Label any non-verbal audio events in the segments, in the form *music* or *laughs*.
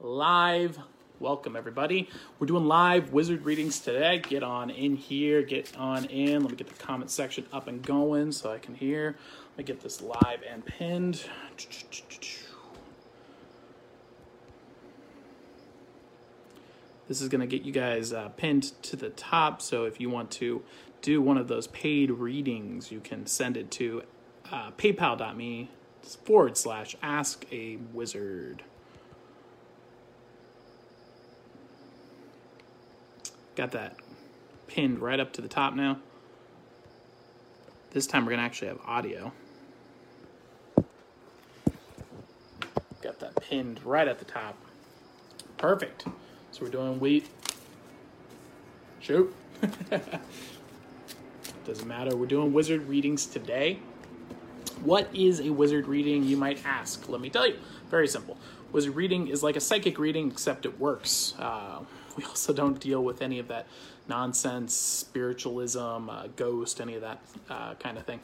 live. Welcome, everybody. We're doing live wizard readings today. Get on in here, get on in. Let me get the comment section up and going so I can hear. Let me get this live and pinned. This is going to get you guys uh, pinned to the top. So if you want to do one of those paid readings, you can send it to uh, paypal.me forward slash ask a wizard. Got that pinned right up to the top now. This time we're going to actually have audio. Got that pinned right at the top. Perfect. So we're doing wheat. Shoot. *laughs* Doesn't matter. We're doing wizard readings today. What is a wizard reading, you might ask? Let me tell you. Very simple. Wizard reading is like a psychic reading, except it works. Uh, we also don't deal with any of that nonsense, spiritualism, uh, ghost, any of that uh, kind of thing.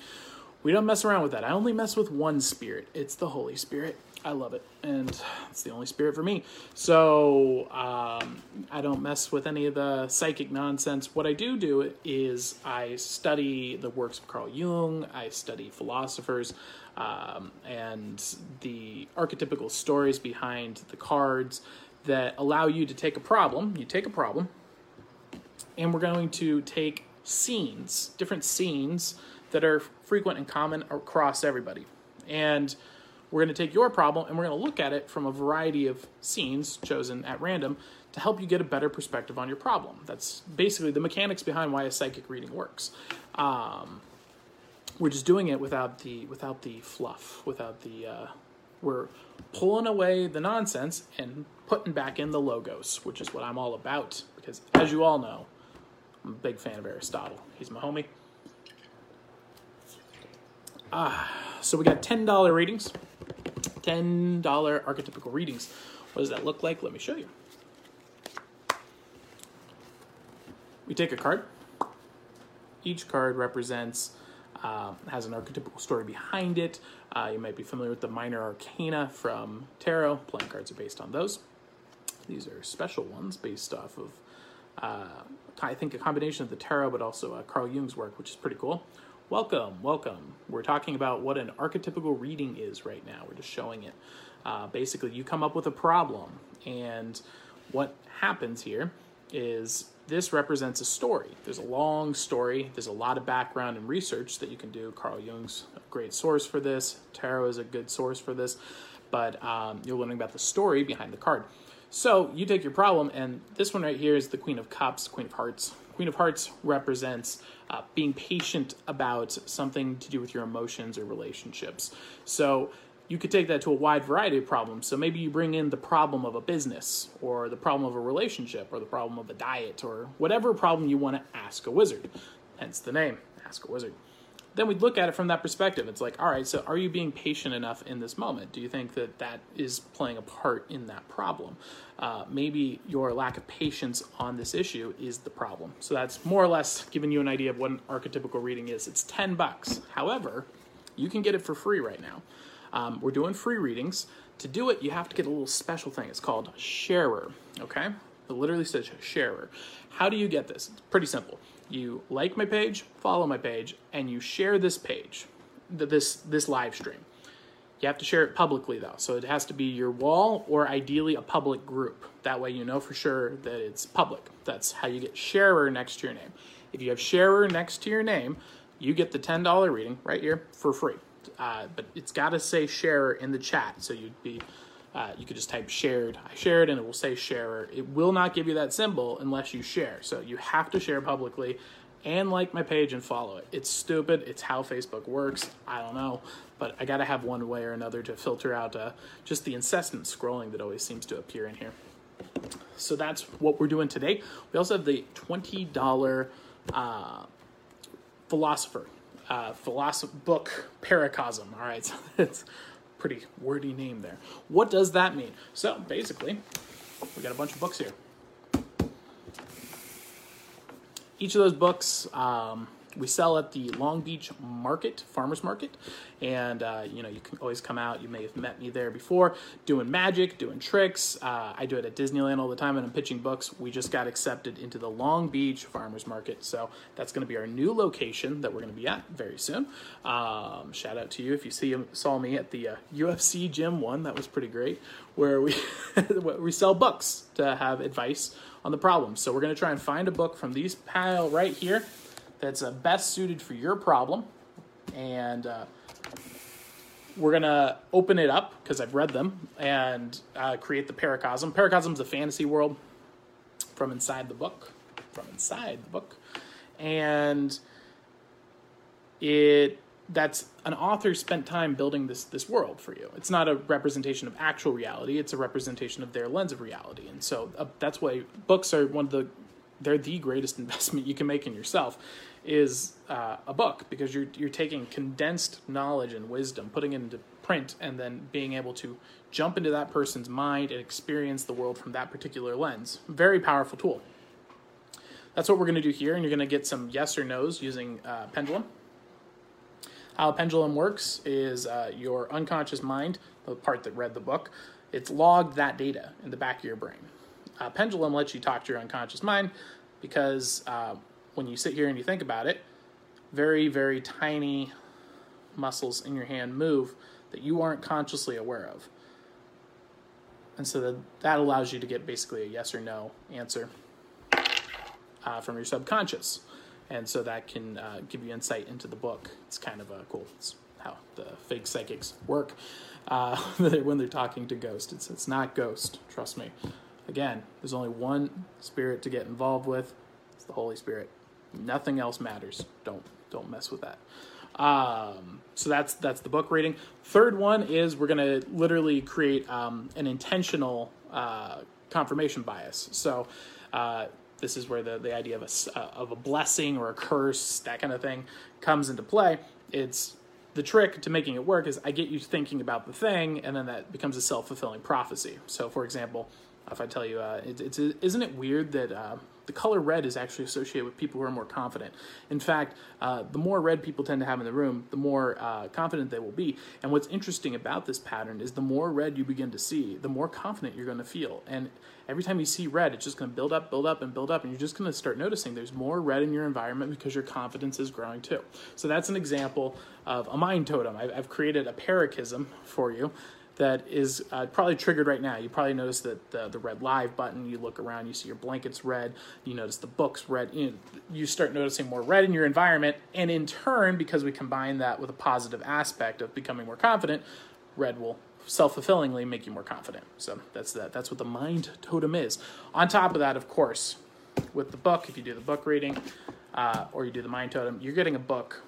We don't mess around with that. I only mess with one spirit. It's the Holy Spirit. I love it, and it's the only spirit for me. So um, I don't mess with any of the psychic nonsense. What I do do is I study the works of Carl Jung. I study philosophers um, and the archetypical stories behind the cards that allow you to take a problem. You take a problem, and we're going to take scenes, different scenes that are frequent and common across everybody, and we're going to take your problem and we're going to look at it from a variety of scenes chosen at random to help you get a better perspective on your problem. That's basically the mechanics behind why a psychic reading works. Um, we're just doing it without the without the fluff, without the uh, we're pulling away the nonsense and putting back in the logos, which is what I'm all about. Because as you all know, I'm a big fan of Aristotle. He's my homie. Ah, so we got ten dollar readings, ten dollar archetypical readings. What does that look like? Let me show you. We take a card. Each card represents uh, has an archetypical story behind it. Uh, you might be familiar with the minor arcana from tarot. Playing cards are based on those. These are special ones based off of, uh, I think, a combination of the tarot, but also uh, Carl Jung's work, which is pretty cool. Welcome, welcome. We're talking about what an archetypical reading is right now. We're just showing it. Uh, basically, you come up with a problem, and what happens here is this represents a story. There's a long story. There's a lot of background and research that you can do. Carl Jung's a great source for this. Tarot is a good source for this. But um, you're learning about the story behind the card. So you take your problem, and this one right here is the Queen of Cups, Queen of Hearts. Queen of Hearts represents uh, being patient about something to do with your emotions or relationships. So you could take that to a wide variety of problems. So maybe you bring in the problem of a business, or the problem of a relationship, or the problem of a diet, or whatever problem you want to ask a wizard. Hence the name, Ask a Wizard then we'd look at it from that perspective. It's like, all right, so are you being patient enough in this moment? Do you think that that is playing a part in that problem? Uh, maybe your lack of patience on this issue is the problem. So that's more or less giving you an idea of what an archetypical reading is. It's 10 bucks. However, you can get it for free right now. Um, we're doing free readings. To do it, you have to get a little special thing. It's called sharer, okay? It literally says sharer. How do you get this? It's pretty simple you like my page, follow my page, and you share this page, this this live stream. You have to share it publicly though, so it has to be your wall or ideally a public group. That way you know for sure that it's public. That's how you get sharer next to your name. If you have sharer next to your name, you get the ten dollar reading right here for free. Uh, but it's got to say sharer in the chat, so you'd be uh, you could just type shared. I shared and it will say sharer. It will not give you that symbol unless you share. So you have to share publicly and like my page and follow it. It's stupid. It's how Facebook works. I don't know. But I got to have one way or another to filter out uh, just the incessant scrolling that always seems to appear in here. So that's what we're doing today. We also have the $20 uh, philosopher uh, philosophy book, Paracosm. All right, so *laughs* it's pretty wordy name there. What does that mean? So basically, we got a bunch of books here. Each of those books um, we sell at the Long Beach Market, Farmers Market, and uh, you know you can always come out. You may have met me there before, doing magic, doing tricks. Uh, I do it at Disneyland all the time, and I'm pitching books. We just got accepted into the Long Beach Farmers Market, so that's going to be our new location that we're going to be at very soon. Um, shout out to you if you see saw me at the uh, UFC Gym one. That was pretty great, where we *laughs* we sell books to have advice on the problem. So we're going to try and find a book from these pile right here that's uh, best suited for your problem. And uh, we're going to open it up because I've read them and uh, create the Paracosm. Paracosm is a fantasy world from inside the book. From inside the book. And it that's an author spent time building this this world for you. It's not a representation of actual reality; it's a representation of their lens of reality. And so uh, that's why books are one of the they're the greatest *laughs* investment you can make in yourself is uh, a book because you're you're taking condensed knowledge and wisdom, putting it into print, and then being able to jump into that person's mind and experience the world from that particular lens. Very powerful tool. That's what we're going to do here, and you're going to get some yes or nos using uh, Pendulum. How a pendulum works is uh, your unconscious mind, the part that read the book, it's logged that data in the back of your brain. A pendulum lets you talk to your unconscious mind because uh, when you sit here and you think about it, very, very tiny muscles in your hand move that you aren't consciously aware of. And so that, that allows you to get basically a yes or no answer uh, from your subconscious and so that can uh, give you insight into the book. It's kind of a cool. It's how the fake psychics work uh, *laughs* when they're talking to ghosts. It's it's not Ghost. Trust me. Again, there's only one spirit to get involved with. It's the Holy Spirit. Nothing else matters. Don't don't mess with that. Um, so that's that's the book reading. Third one is we're gonna literally create um, an intentional uh, confirmation bias. So uh, this is where the, the idea of a, uh, of a blessing or a curse, that kind of thing, comes into play. It's the trick to making it work is I get you thinking about the thing, and then that becomes a self fulfilling prophecy. So, for example, if I tell you, uh, it, it's isn't it weird that uh, the color red is actually associated with people who are more confident. In fact, uh, the more red people tend to have in the room, the more uh, confident they will be. And what's interesting about this pattern is the more red you begin to see, the more confident you're going to feel. And every time you see red, it's just going to build up, build up, and build up. And you're just going to start noticing there's more red in your environment because your confidence is growing too. So that's an example of a mind totem. I've, created a paracosm for you that is uh, probably triggered right now. You probably notice that the, the red live button, you look around, you see your blankets red, you notice the books red, you, know, you start noticing more red in your environment. And in turn, because we combine that with a positive aspect of becoming more confident, red will self-fulfillingly make you more confident. So that's that. That's what the mind totem is. On top of that, of course, with the book, if you do the book reading uh, or you do the mind totem, you're getting a book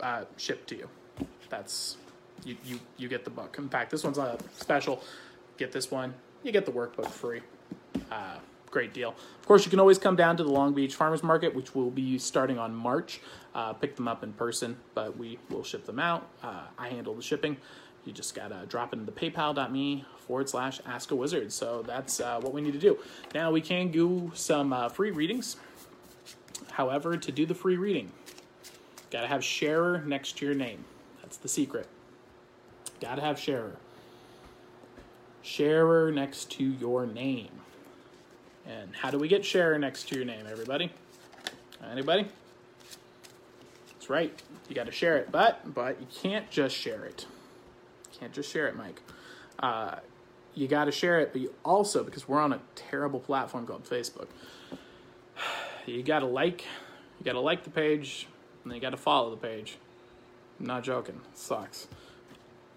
uh, shipped to you. That's you, you you get the book. In fact, this one's a special. Get this one. You get the workbook free. Uh, great deal. Of course, you can always come down to the Long Beach Farmers Market, which will be starting on March. Uh, pick them up in person, but we will ship them out. Uh, I handle the shipping. You just gotta drop it into paypal.me forward slash ask a wizard. So that's uh, what we need to do. Now we can do some uh, free readings. However, to do the free reading, gotta have sharer next to your name. That's the secret. Gotta have sharer. Sharer next to your name. And how do we get sharer next to your name, everybody? Anybody? That's right. You got to share it, but but you can't just share it. You can't just share it, Mike. Uh, you got to share it, but you also because we're on a terrible platform called Facebook. *sighs* You got to like, you got to like the page, and you got to follow the page. I'm not joking. It sucks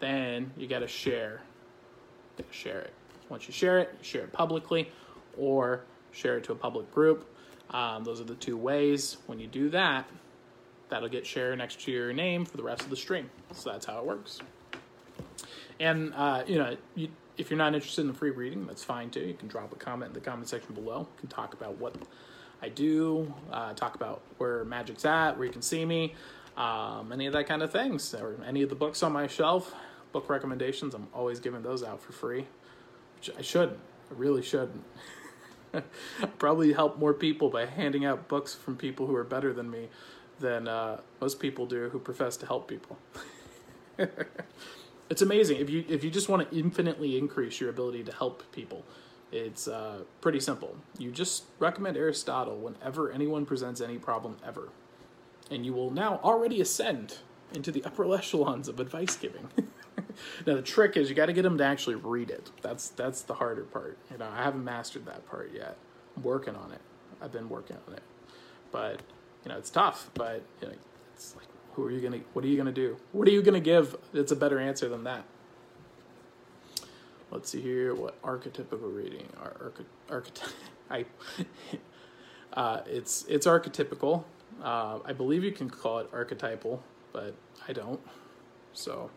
then you got to share. Gotta share it. Once you share it, share it publicly or share it to a public group. Um, those are the two ways. When you do that, that'll get shared next to your name for the rest of the stream. So that's how it works. And uh, you know, you, if you're not interested in the free reading, that's fine too. You can drop a comment in the comment section below. You can talk about what I do, uh, talk about where magic's at, where you can see me, um, any of that kind of things, or any of the books on my shelf book recommendations. I'm always giving those out for free, which I shouldn't. I really shouldn't. *laughs* Probably help more people by handing out books from people who are better than me than uh, most people do who profess to help people. *laughs* it's amazing if you if you just want to infinitely increase your ability to help people. It's uh, pretty simple. You just recommend Aristotle whenever anyone presents any problem ever, and you will now already ascend into the upper echelons of advice giving. *laughs* *laughs* now the trick is you got to get them to actually read it. That's that's the harder part. You know, I haven't mastered that part yet. I'm working on it. I've been working on it, but you know, it's tough. But you know, it's like, who are you gonna? What are you gonna do? What are you gonna give? It's a better answer than that. Let's see here. What archetypical reading? Ar- archety- *laughs* I. *laughs* uh, it's it's archetypical. Uh, I believe you can call it archetypal, but I don't. So,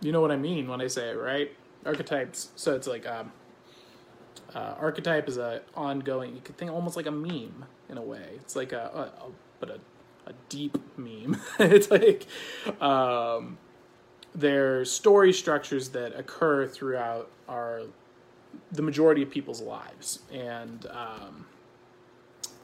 you know what I mean when I say it, right? Archetypes. So it's like um, uh, archetype is a ongoing. You could think almost like a meme in a way. It's like a, a, a but a a deep meme. *laughs* it's like um, they're story structures that occur throughout our the majority of people's lives, and um,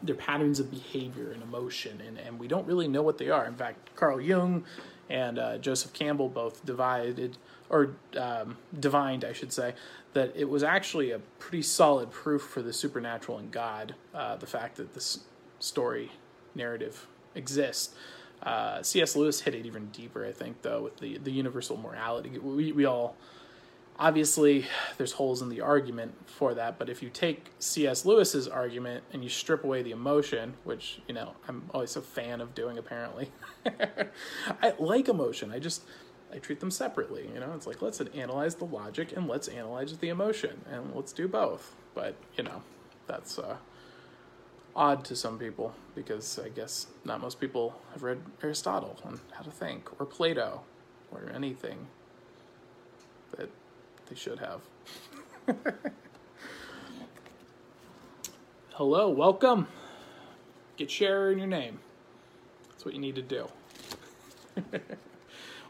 they're patterns of behavior and emotion, and, and we don't really know what they are. In fact, Carl Jung and uh, Joseph Campbell both divided or um, divined, I should say, that it was actually a pretty solid proof for the supernatural and God, uh, the fact that this story narrative exists. Uh, C.S. Lewis hit it even deeper, I think, though, with the, the universal morality. We, we all, obviously, there's holes in the argument for that, but if you take C.S. Lewis's argument and you strip away the emotion, which, you know, I'm always a fan of doing, apparently, *laughs* I like emotion. I just, I treat them separately. You know, it's like let's analyze the logic and let's analyze the emotion and let's do both. But you know, that's uh, odd to some people because I guess not most people have read Aristotle on how to think or Plato or anything that they should have. *laughs* Hello, welcome. Get share in your name. That's what you need to do. *laughs*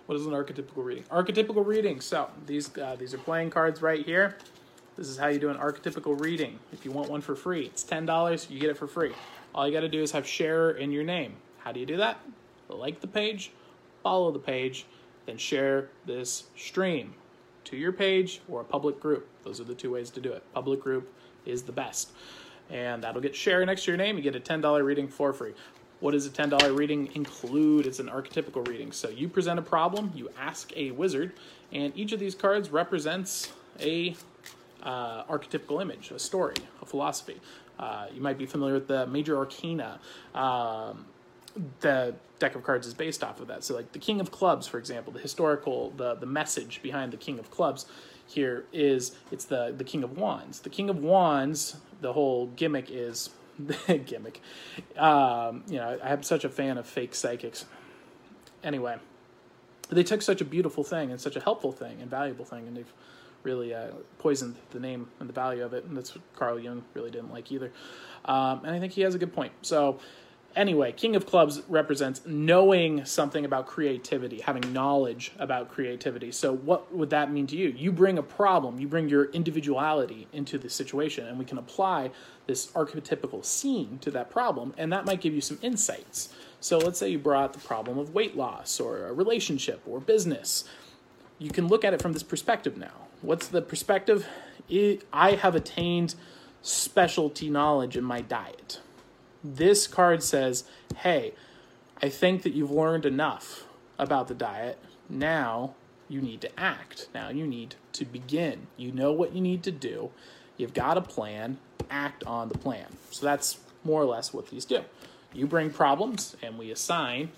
what is an archetypical reading? Archetypical reading. So these uh, these are playing cards right here. This is how you do an archetypical reading. If you want one for free, it's ten dollars. You get it for free. All you got to do is have share in your name. How do you do that? Like the page, follow the page, then share this stream to your page or a public group. Those are the two ways to do it. Public group is the best. And that'll get share next to your name. You get a $10 reading for free. What does a $10 reading include? It's an archetypical reading. So you present a problem, you ask a wizard, and each of these cards represents a uh, archetypical image, a story, a philosophy. Uh, you might be familiar with the major arcana. Um, the deck of cards is based off of that. So, like the King of Clubs, for example, the historical, the the message behind the King of Clubs here is it's the the King of Wands. The King of Wands, the whole gimmick is *laughs* gimmick. Um, you know, I'm such a fan of fake psychics. Anyway, they took such a beautiful thing and such a helpful thing and valuable thing, and they've really uh, poisoned the name and the value of it. And that's what Carl Jung really didn't like either. Um, and I think he has a good point. So, anyway, King of Clubs represents knowing something about creativity, having knowledge about creativity. So, what would that mean to you? You bring a problem, you bring your individuality into the situation, and we can apply this archetypical scene to that problem, and that might give you some insights. So, let's say you brought the problem of weight loss, or a relationship, or business. You can look at it from this perspective now. What's the perspective? I have attained specialty knowledge in my diet. This card says, hey, I think that you've learned enough about the diet. Now you need to act. Now you need to begin. You know what you need to do. You've got a plan. Act on the plan. So that's more or less what these do. You bring problems, and we assign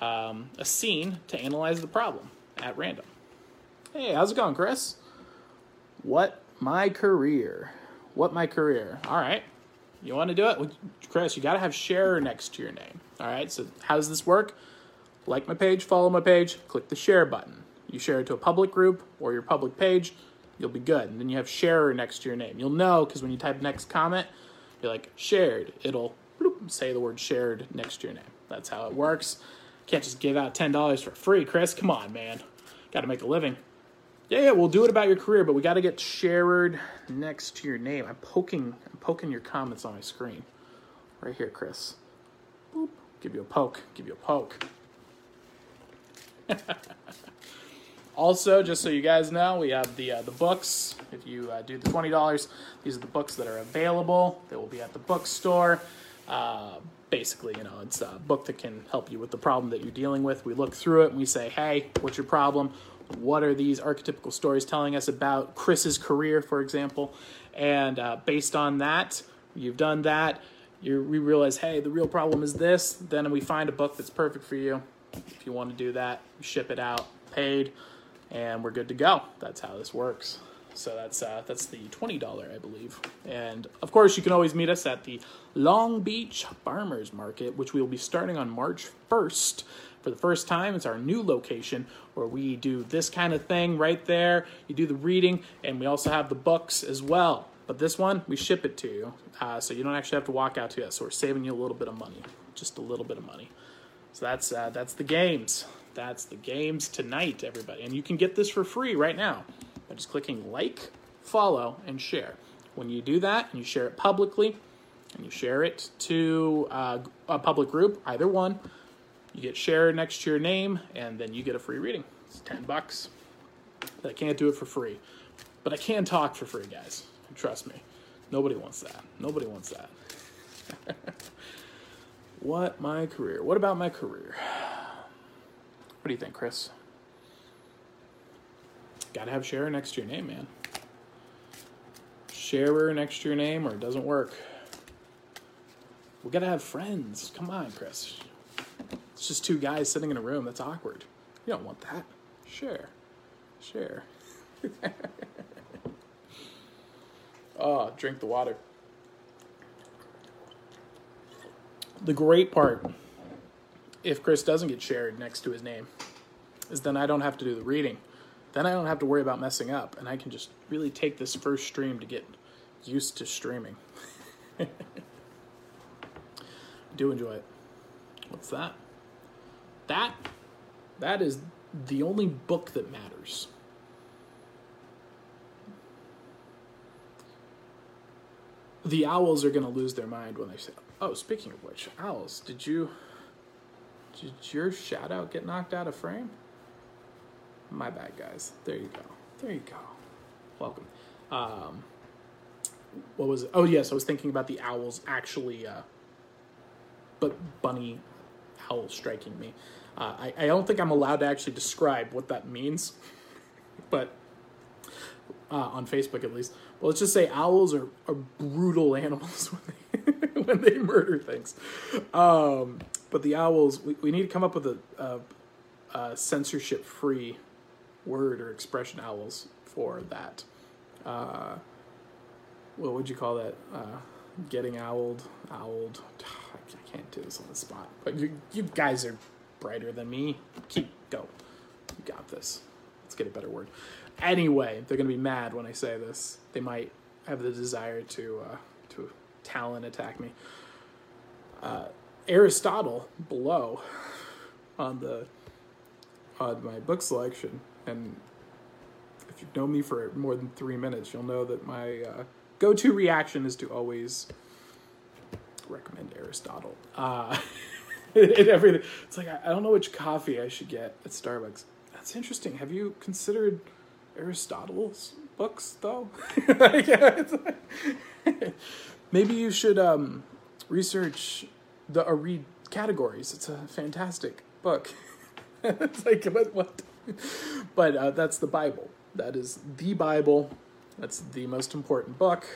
um, a scene to analyze the problem at random. Hey, how's it going, Chris? What my career? What my career? All right. You want to do it? Well, Chris, you got to have share next to your name. All right. So, how does this work? Like my page, follow my page, click the share button. You share it to a public group or your public page, you'll be good. And then you have share next to your name. You'll know because when you type next comment, you're like shared. It'll bloop, say the word shared next to your name. That's how it works. Can't just give out $10 for free, Chris. Come on, man. Got to make a living. Yeah, yeah, we'll do it about your career, but we got to get shared next to your name. I'm poking, I'm poking your comments on my screen, right here, Chris. Boop. Give you a poke. Give you a poke. *laughs* also, just so you guys know, we have the uh, the books. If you uh, do the twenty dollars, these are the books that are available. They will be at the bookstore. Uh, basically, you know, it's a book that can help you with the problem that you're dealing with. We look through it and we say, "Hey, what's your problem? What are these archetypical stories telling us about Chris's career, for example?" And uh, based on that, you've done that. You we realize, hey, the real problem is this. Then we find a book that's perfect for you. If you want to do that, ship it out, paid, and we're good to go. That's how this works. So that's uh, that's the twenty dollar, I believe. And of course, you can always meet us at the Long Beach Farmers Market, which we will be starting on March first. For the first time, it's our new location where we do this kind of thing right there. You do the reading, and we also have the books as well. But this one, we ship it to you, uh, so you don't actually have to walk out to it. So we're saving you a little bit of money, just a little bit of money. So that's uh, that's the games. That's the games tonight, everybody. And you can get this for free right now by just clicking like, follow, and share. When you do that and you share it publicly, and you share it to uh, a public group, either one, you get shared next to your name, and then you get a free reading. It's ten bucks. But I can't do it for free. But I can talk for free, guys. Trust me. Nobody wants that. Nobody wants that. *laughs* what my career? What about my career? What do you think, Chris? Gotta have share next to your name, man. Sharer next to your name, or it doesn't work. We gotta have friends. Come on, Chris. It's just two guys sitting in a room. That's awkward. You don't want that. Share. Share. oh, *laughs* drink the water. The great part if Chris doesn't get shared next to his name, is then I don't have to do the reading. Then I don't have to worry about messing up, and I can just really take this first stream to get used to streaming. *laughs* I do enjoy it. What's that? That that is the only book that matters. The owls are going to lose their mind when they say, "Oh, speaking of which, owls, did you did your shout out get knocked out of frame? My bad, guys. There you go. There you go. Welcome. Um, what was it? Oh, yes, I was thinking about the owls actually, uh, but bunny owl striking me. Uh, I, I don't think I'm allowed to actually describe what that means, but uh, on Facebook at least. Well, let's just say owls are, are brutal *laughs* animals when they, *laughs* when they murder things. Um, but the owls, we, we need to come up with a, a, a censorship free word or expression owls for that. Uh, what would you call that? Uh, getting owled, owled. *sighs* I can't do this on the spot. But you, you guys are brighter than me. Keep go. You got this. Let's get a better word. Anyway, they're gonna be mad when I say this. They might have the desire to uh, to talon attack me. Uh, Aristotle below on the on my book selection, and if you've known me for more than three minutes, you'll know that my uh, go-to reaction is to always recommend Aristotle. Uh, *laughs* *laughs* and everything. It's like I don't know which coffee I should get at Starbucks. That's interesting. Have you considered Aristotle's books though? *laughs* *laughs* Maybe you should um, research the read categories. It's a fantastic book. it's like what what? But uh, that's the Bible. That is the Bible. That's the most important book.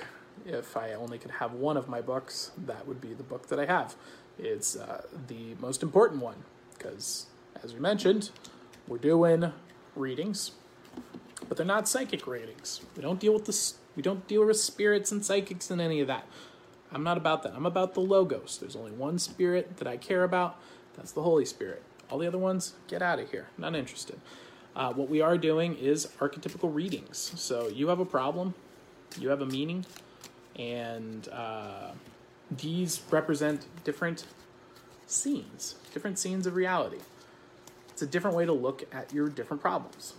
If I only could have one of my books, that would be the book that I have. It's uh, the most important one because, as we mentioned, we're doing readings, but they're not psychic readings. We don't deal with this. We don't deal with spirits and psychics and any of that. I'm not about that. I'm about the logos. There's only one spirit that I care about. That's the Holy Spirit. All the other ones, get out of here. Not interested. Uh, what we are doing is archetypical readings. So you have a problem, you have a meaning, and uh, these represent different scenes, different scenes of reality. It's a different way to look at your different problems.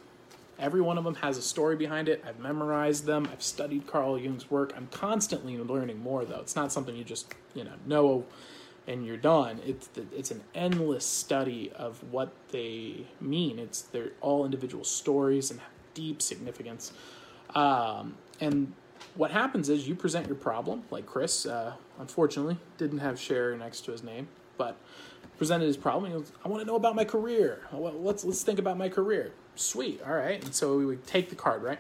Every one of them has a story behind it. I've memorized them. I've studied Carl Jung's work. I'm constantly learning more, though. It's not something you just, you know, know and you're done. It's it's an endless study of what they mean. It's they're all individual stories and have deep significance. Um, and what happens is you present your problem, like Chris, uh, unfortunately, didn't have share next to his name, but presented his problem. Goes, I want to know about my career. Well, let's let's think about my career. Sweet, all right. And so we would take the card, right?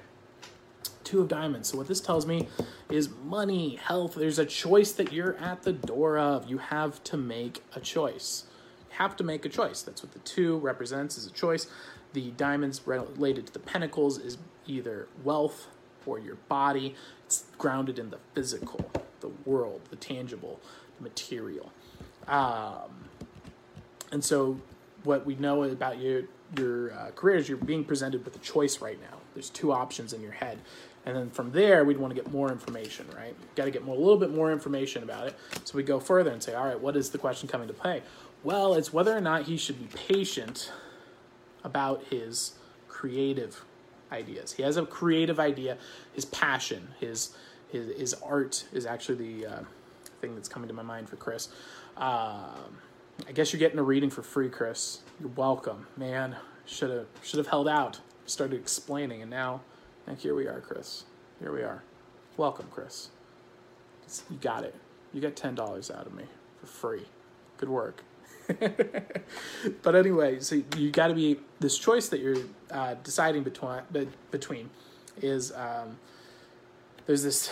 Two of diamonds. So what this tells me is money, health. There's a choice that you're at the door of. You have to make a choice. You have to make a choice. That's what the two represents is a choice. The diamonds related to the pentacles is either wealth or your body. It's grounded in the physical, the world, the tangible, the material. Um, and so, what we know about your your uh, career is you're being presented with a choice right now. There's two options in your head, and then from there we'd want to get more information. Right? Got to get more, a little bit more information about it. So we go further and say, all right, what is the question coming to play? Well, it's whether or not he should be patient about his creative ideas. He has a creative idea. His passion, his his his art is actually the uh, thing that's coming to my mind for Chris. Um, I guess you're getting a reading for free, Chris. You're welcome, man. Should have should have held out. Started explaining, and now, now here we are, Chris. Here we are. Welcome, Chris. You got it. You got ten dollars out of me for free. Good work. *laughs* but anyway, so you got to be this choice that you're uh, deciding between between is um, there's this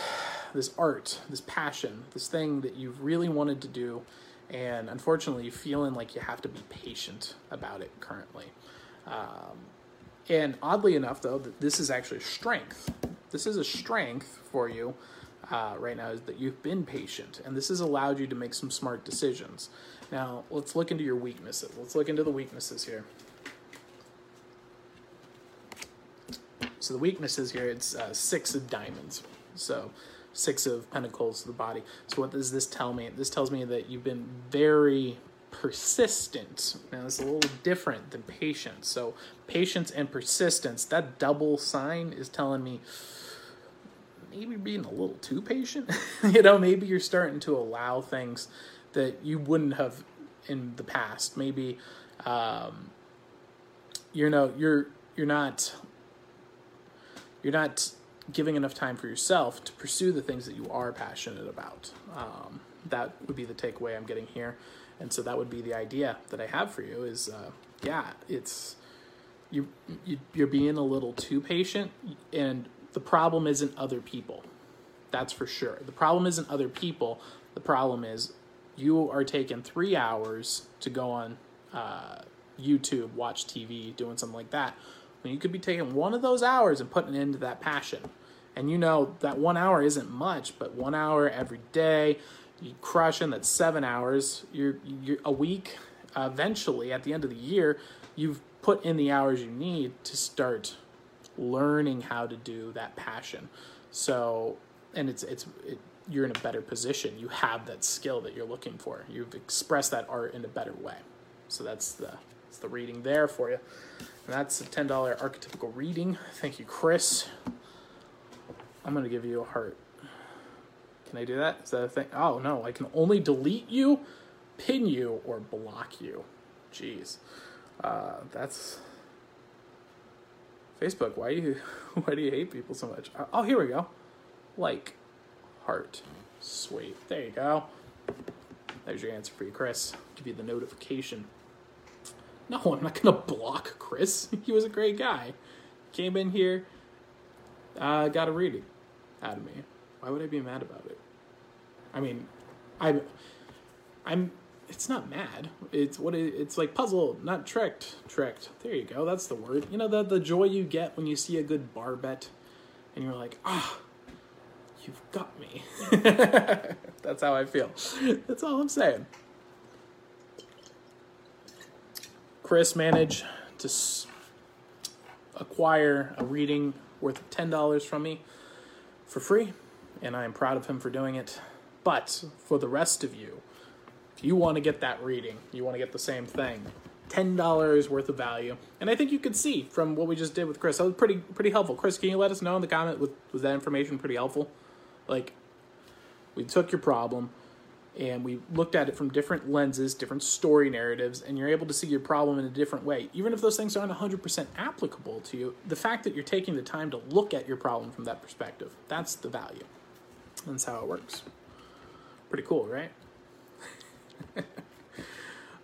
this art, this passion, this thing that you've really wanted to do, and unfortunately, feeling like you have to be patient about it currently. Um, and oddly enough, though, that this is actually a strength. This is a strength for you uh, right now is that you've been patient, and this has allowed you to make some smart decisions. Now, let's look into your weaknesses. Let's look into the weaknesses here. So the weaknesses here, it's uh, six of diamonds. So six of pentacles to the body. So what does this tell me? This tells me that you've been very persistent. Now it's a little different than patience. So patience and persistence, that double sign is telling me maybe being a little too patient. *laughs* you know, maybe you're starting to allow things that you wouldn't have in the past. Maybe um, you know you're you're not you're not giving enough time for yourself to pursue the things that you are passionate about. Um, that would be the takeaway I'm getting here, and so that would be the idea that I have for you. Is uh, yeah, it's you, you you're being a little too patient, and the problem isn't other people. That's for sure. The problem isn't other people. The problem is you are taking three hours to go on uh, YouTube, watch TV, doing something like that. When you could be taking one of those hours and putting it into that passion. And you know that one hour isn't much, but one hour every day, you crushing that seven hours. You're, you're a week. Uh, eventually, at the end of the year, you've put in the hours you need to start learning how to do that passion. So, and it's it's it, you're in a better position. You have that skill that you're looking for. You've expressed that art in a better way. So that's the that's the reading there for you. And that's a ten dollar archetypical reading. Thank you, Chris. I'm gonna give you a heart. Can I do that? Is that a thing? Oh no, I can only delete you, pin you, or block you. Jeez, uh, that's Facebook. Why do you *laughs* why do you hate people so much? Oh, here we go. Like heart. Sweet. There you go. There's your answer for you, Chris. Give you the notification. No, I'm not gonna block Chris. *laughs* He was a great guy. Came in here, uh, got a reading out of me. Why would I be mad about it? I mean, I'm, I'm. It's not mad. It's what it, it's like puzzle, not tricked. Tricked. There you go. That's the word. You know the the joy you get when you see a good bar bet, and you're like, ah, You've got me. *laughs* That's how I feel. That's all I'm saying. Chris managed to acquire a reading worth $10 from me for free, and I am proud of him for doing it. But for the rest of you, if you want to get that reading, you want to get the same thing, ten dollars worth of value. And I think you could see from what we just did with Chris, that was pretty pretty helpful. Chris, can you let us know in the comment was, was that information pretty helpful? Like, we took your problem, and we looked at it from different lenses, different story narratives, and you're able to see your problem in a different way. Even if those things aren't 100% applicable to you, the fact that you're taking the time to look at your problem from that perspective, that's the value. That's how it works. Pretty cool, right? *laughs*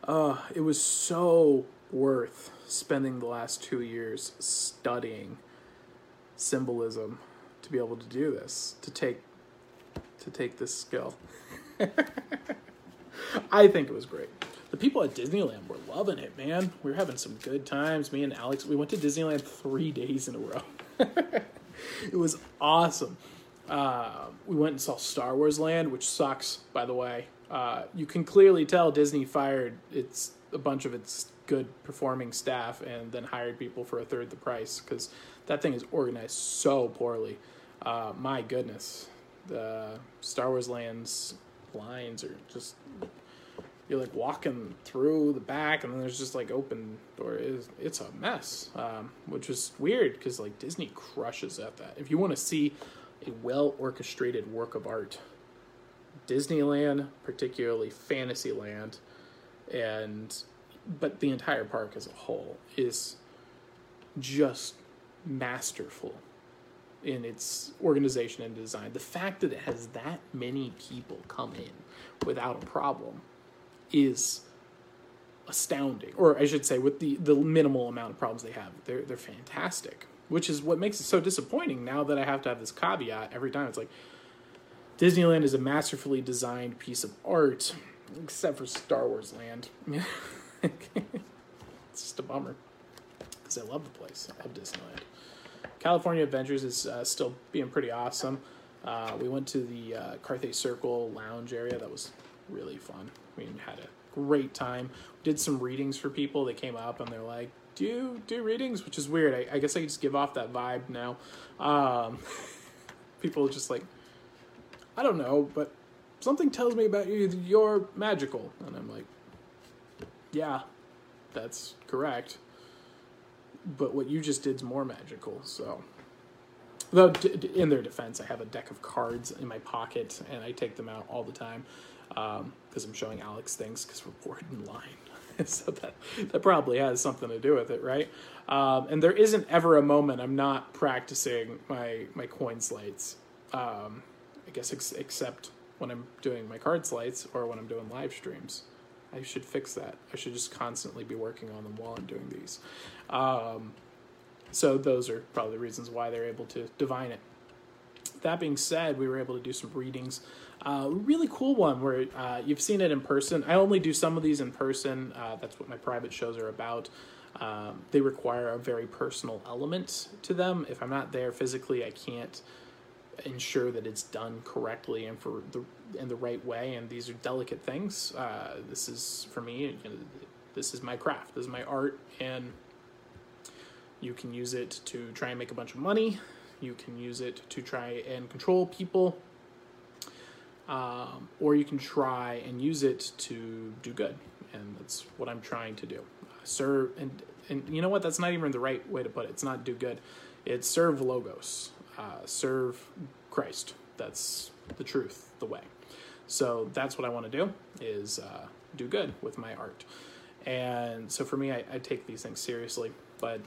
uh, it was so worth spending the last two years studying symbolism to be able to do this, to take to take this skill. *laughs* I think it was great. The people at Disneyland were loving it, man. We were having some good times. Me and Alex, we went to Disneyland three *laughs* days in a row. *laughs* it was awesome. Uh, we went and saw Star Wars Land, which sucks, by the way. Uh, you can clearly tell Disney fired its a bunch of its good performing staff and then hired people for a third the price because that thing is organized so poorly. Uh, my goodness, the Star Wars Land's lines are just you're like walking through the back and then there's just like open door. It's, it's a mess um, which is weird because like disney crushes at that. If you want to see a well orchestrated work of art disneyland particularly fantasyland and but the entire park as a whole is just masterful in its organization and design. The fact that it has that many people come in without a problem is astounding. Or I should say, with the, the minimal amount of problems they have, they're they're fantastic. Which is what makes it so disappointing now that I have to have this caveat every time. It's like Disneyland is a masterfully designed piece of art, except for Star Wars Land. *laughs* it's just a bummer because I love the place. I love Disneyland. California Adventures is uh, still being pretty awesome. Uh, we went to the uh, Carthay Circle lounge area. That was really fun. We had a great time. We did some readings for people. They came up and they're like, "Do you do readings?" Which is weird. I, I guess I just give off that vibe now. Um, *laughs* people just like, I don't know, but something tells me about you you're magical, and I'm like, yeah, that's correct but what you just did is more magical. So, though in their defense, I have a deck of cards in my pocket and I take them out all the time because um, I'm showing Alex things because we're bored in line. *laughs* so that that probably has something to do with it, right? Um, and there isn't ever a moment I'm not practicing my my coin sleights. Um, I guess ex- except when I'm doing my card sleights or when I'm doing live streams. I should fix that. I should just constantly be working on them while I'm doing these. Um, so those are probably the reasons why they're able to divine it. That being said, we were able to do some readings. Uh, really cool one where uh, you've seen it in person. I only do some of these in person. Uh, that's what my private shows are about. Um, they require a very personal element to them. If I'm not there physically, I can't ensure that it's done correctly and for the in the right way. And these are delicate things. Uh, this is for me. You know, this is my craft. This is my art, and you can use it to try and make a bunch of money. You can use it to try and control people. Um, or you can try and use it to do good, and that's what I'm trying to do. serve and and you know what? That's not even the right way to put it. It's not do good. It's serve logos uh, serve Christ. That's the truth, the way. So that's what I want to do is uh, do good with my art. And so for me, I, I, take these things seriously. But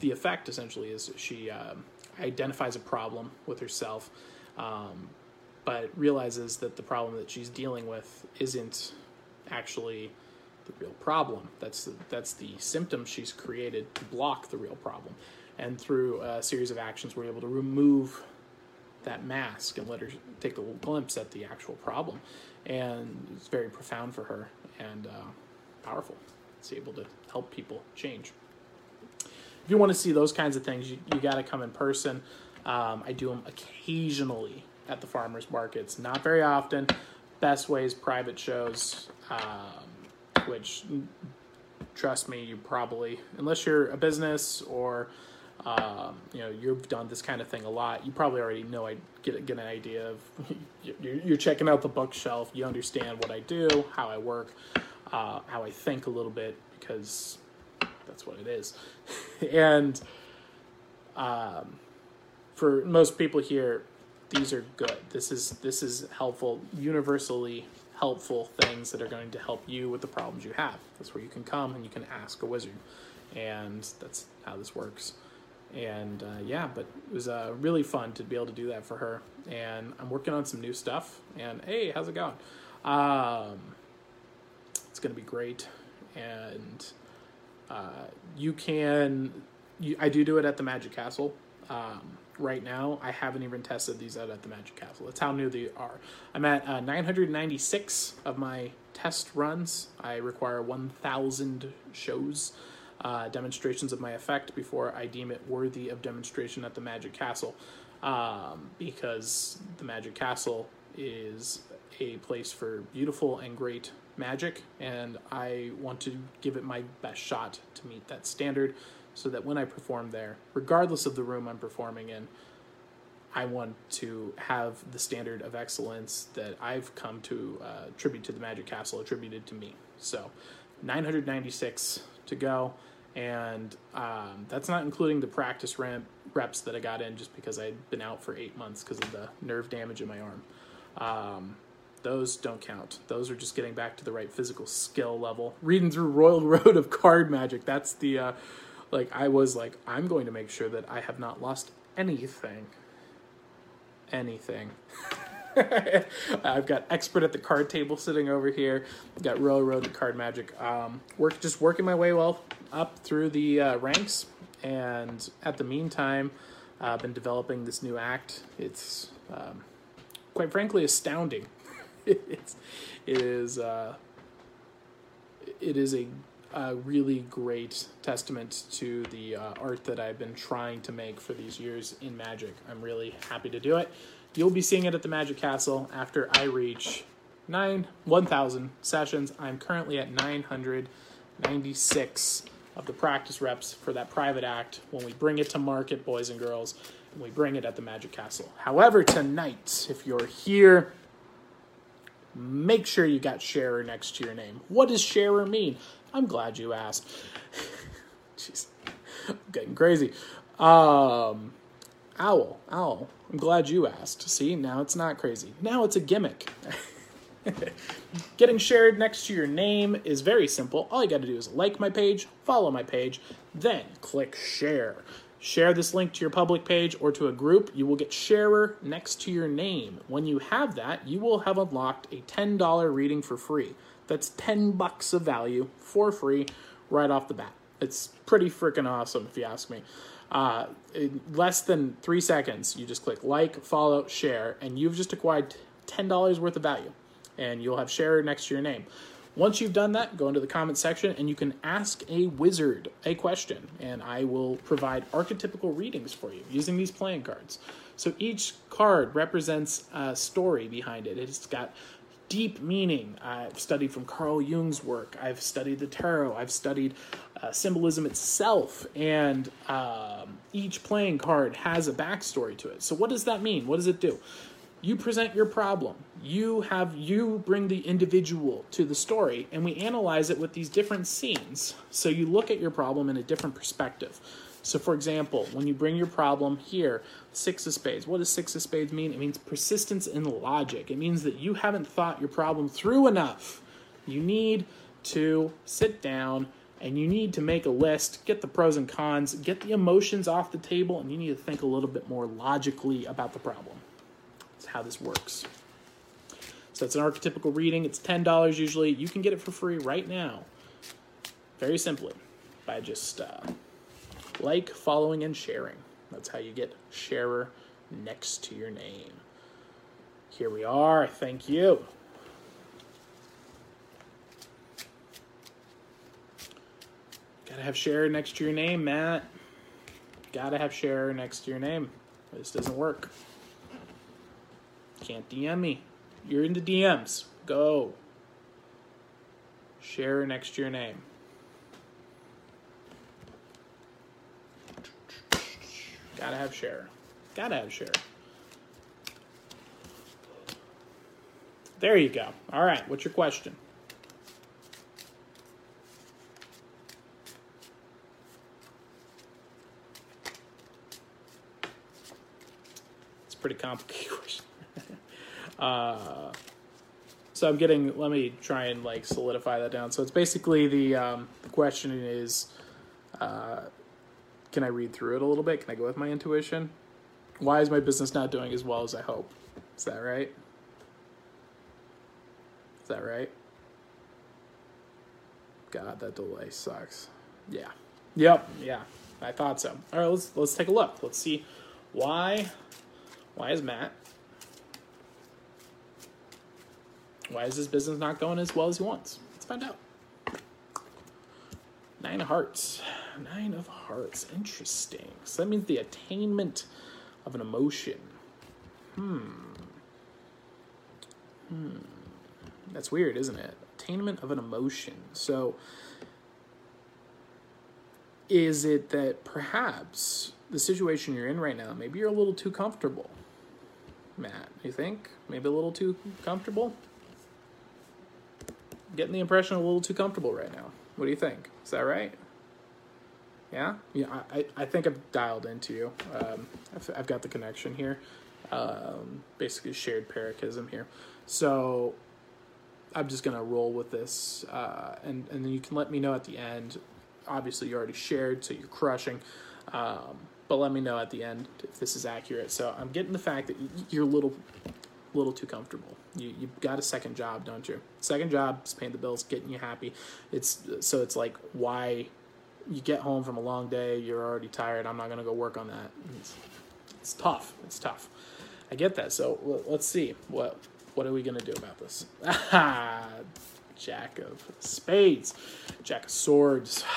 the effect essentially is she um, identifies a problem with herself, um, but realizes that the problem that she's dealing with isn't actually the real problem. That's the, that's the symptom she's created to block the real problem. And through a series of actions we're able to remove that mask and let her take a little glimpse at the actual problem. And it's very profound for her and uh, powerful. It's able to help people change if you want to see those kinds of things you, you got to come in person. Um, i do them occasionally at the farmers markets not very often. Best ways private shows um, which trust me you probably unless you're a business or um, you know you've done this kind of thing a lot you probably already know i get, get an idea of *laughs* you're, checking out the bookshelf you understand what i do how i work uh, how i think a little bit because that's what it is *laughs* and um, for most people here these are good this is this is helpful universally helpful things that are going to help you with the problems you have. That's where you can come and you can ask a wizard, and that's how this works. And uh, yeah, but it was uh, really fun to be able to do that for her. And I'm working on some new stuff. And hey, how's it going? Um, it's gonna be great. And uh, you can, you, I do do it at the Magic Castle. Um, right now, I haven't even tested these out at the Magic Castle. That's how new they are. I'm at uh, 996 of my test runs. I require 1,000 shows uh, demonstrations of my effect before I deem it worthy of demonstration at the Magic Castle. Um, because the Magic Castle is a place for beautiful and great magic, and I want to give it my best shot to meet that standard so that when I perform there, regardless of the room I'm performing in, I want to have the standard of excellence that I've come to uh, attribute to the Magic Castle attributed to me. So, 996 to go and um, that's not including the practice ramp reps that I got in just because I'd been out for eight months because of the nerve damage in my arm. Um, those don't count. Those are just getting back to the right physical skill level. Reading through Royal *laughs* Road of Card Magic. That's the uh, like I was like I'm going to make sure that I have not lost anything. Anything. *laughs* I've got expert at the card table sitting over here. Got Royal Road to Card Magic. Um, work just working my way well up through the uh, ranks, and at the meantime, I've uh, been developing this new act. It's um, quite frankly astounding. *laughs* it's it is uh, it is a, a, really great testament to the uh, art that I've been trying to make for these years in Magic. I'm really happy to do it. You'll be seeing it at the Magic Castle after I reach nine one thousand sessions. I'm currently at nine hundred ninety six of the practice reps for that private act when we bring it to market, boys and girls, and we bring it at the Magic Castle. However, tonight, if you're here, make sure you got sharer next to your name. What does sharer mean? I'm glad you asked. *laughs* Jeez, I'm getting crazy. Um, owl, owl. I'm glad you asked. See, now it's not crazy. Now it's a gimmick. *laughs* Getting shared next to your name is very simple. All you got to do is like my page, follow my page, then click share. Share this link to your public page or to a group. You will get sharer next to your name. When you have that, you will have unlocked a $10 reading for free. That's 10 bucks of value for free right off the bat. It's pretty freaking awesome if you ask me. Uh, less than three seconds, you just click like, follow, share, and you've just acquired $10 worth of value. And you'll have share next to your name. Once you've done that, go into the comment section and you can ask a wizard a question, and I will provide archetypical readings for you using these playing cards. So each card represents a story behind it. It's got deep meaning. I've studied from Carl Jung's work. I've studied the tarot. I've studied uh, symbolism itself, and um, each playing card has a backstory to it. So, what does that mean? What does it do? You present your problem. You have you bring the individual to the story, and we analyze it with these different scenes. So you look at your problem in a different perspective. So, for example, when you bring your problem here, six of spades, what does six of spades mean? It means persistence in logic. It means that you haven't thought your problem through enough. You need to sit down and you need to make a list, get the pros and cons, get the emotions off the table, and you need to think a little bit more logically about the problem. How this works. So it's an archetypical reading. It's $10 usually. You can get it for free right now. Very simply by just uh, like, following, and sharing. That's how you get sharer next to your name. Here we are. Thank you. Gotta have share next to your name, Matt. Gotta have share next to your name. This doesn't work. Can't DM me. You're in the DMs. Go. Share next to your name. Gotta have share. Gotta have share. There you go. All right. What's your question? It's a pretty complicated *laughs* question. Uh, So I'm getting. Let me try and like solidify that down. So it's basically the um, the question is, uh, can I read through it a little bit? Can I go with my intuition? Why is my business not doing as well as I hope? Is that right? Is that right? God, that delay sucks. Yeah. Yep. Yeah. I thought so. All right, let's let's take a look. Let's see why why is Matt why is his business not going as well as he wants? Let's find out. Nine of hearts. Nine of hearts. Interesting. So that means the attainment of an emotion. Hmm. Hmm. That's weird, isn't it? Attainment of an emotion. So is it that perhaps the situation you're in right now, maybe you're a little too comfortable? Matt, you think? Maybe a little too comfortable? Getting the impression a little too comfortable right now. What do you think? Is that right? Yeah? Yeah, I, I think I've dialed into you. Um, I've, I've got the connection here. Um, basically, shared paracosm here. So I'm just going to roll with this. Uh, and, and then you can let me know at the end obviously you already shared, so you're crushing. Um, but let me know at the end if this is accurate. So I'm getting the fact that you're a little, little too comfortable. You you've got a second job, don't you? Second job is paying the bills, getting you happy. It's so it's like why you get home from a long day, you're already tired. I'm not gonna go work on that. It's, it's tough. It's tough. I get that. So let's see what what are we gonna do about this? *laughs* Jack of Spades, Jack of Swords. *sighs*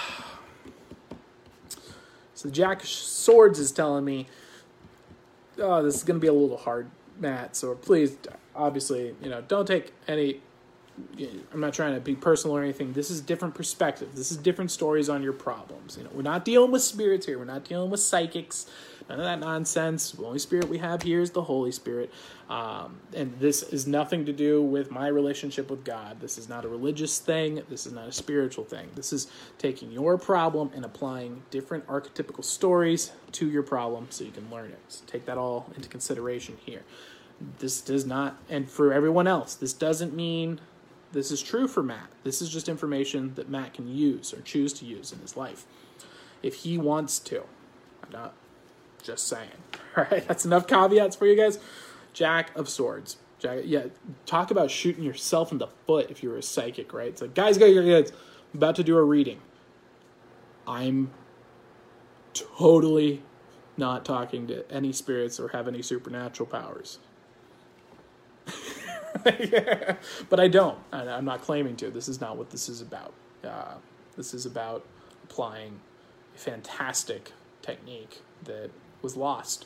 So Jack of Swords is telling me, oh, this is to be a little hard, Matt. So please, obviously, you know, don't take any. I'm not trying to be personal or anything. This is different perspective. This is different stories on your problems. You know, we're not dealing with spirits here. We're not dealing with psychics. None of that nonsense. The only spirit we have here is the Holy Spirit. Um, and this is nothing to do with my relationship with God. This is not a religious thing. This is not a spiritual thing. This is taking your problem and applying different archetypical stories to your problem so you can learn it. So take that all into consideration here. This does not, and for everyone else, this doesn't mean this is true for Matt. This is just information that Matt can use or choose to use in his life if he wants to. I'm not just saying. *laughs* All right, that's enough caveats for you guys. Jack of Swords. Jack, yeah, talk about shooting yourself in the foot if you were a psychic, right? It's like, guys, guys, guys, I'm about to do a reading. I'm totally not talking to any spirits or have any supernatural powers. *laughs* But I don't. I'm not claiming to. This is not what this is about. Uh, this is about applying a fantastic technique that was lost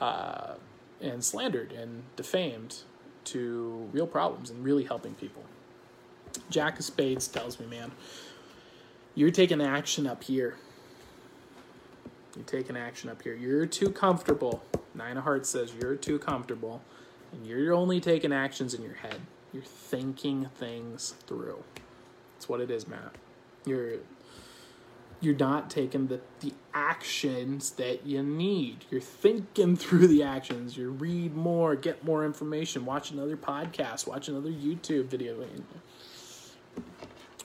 uh, and slandered and defamed to real problems and really helping people. Jack of Spades tells me, man, you're taking action up here. You're taking action up here. You're too comfortable. Nine of Hearts says you're too comfortable, and you're only taking actions in your head. You're thinking things through. That's what it is, Matt. You're you're not taking the, the actions that you need. You're thinking *laughs* through the actions. You read more, get more information, watch another podcast, watch another YouTube video.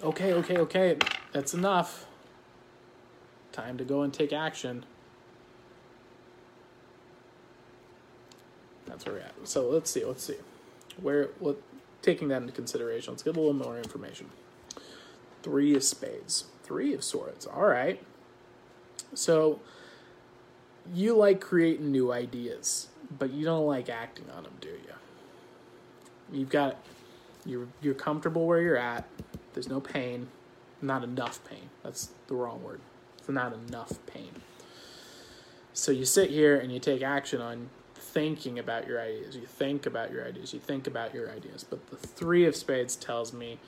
Okay, okay, okay. That's enough. Time to go and take action. That's where we're at. So let's see, let's see. Where what taking that into consideration, let's get a little more information. Three of spades. Three of Swords. All right. So you like creating new ideas, but you don't like acting on them, do you? You've got you're you're comfortable where you're at. There's no pain, not enough pain. That's the wrong word. It's not enough pain. So you sit here and you take action on thinking about your ideas. You think about your ideas. You think about your ideas. But the 3 of spades tells me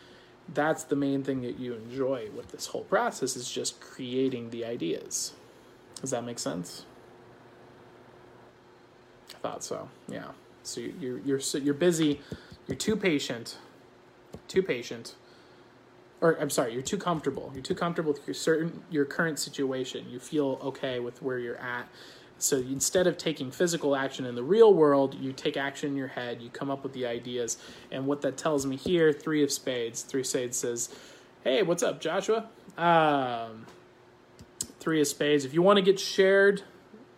that's the main thing that you enjoy with this whole process is just creating the ideas. Does that make sense? I thought so. Yeah. So you're you're you're busy. You're too patient. Too patient. Or I'm sorry, you're too comfortable. You're too comfortable with your certain your current situation. You feel okay with where you're at. So instead of taking physical action in the real world, you take action in your head, you come up with the ideas. And what that tells me here, three of spades, three of spades says, Hey, what's up, Joshua? Um, three of spades. If you want to get shared,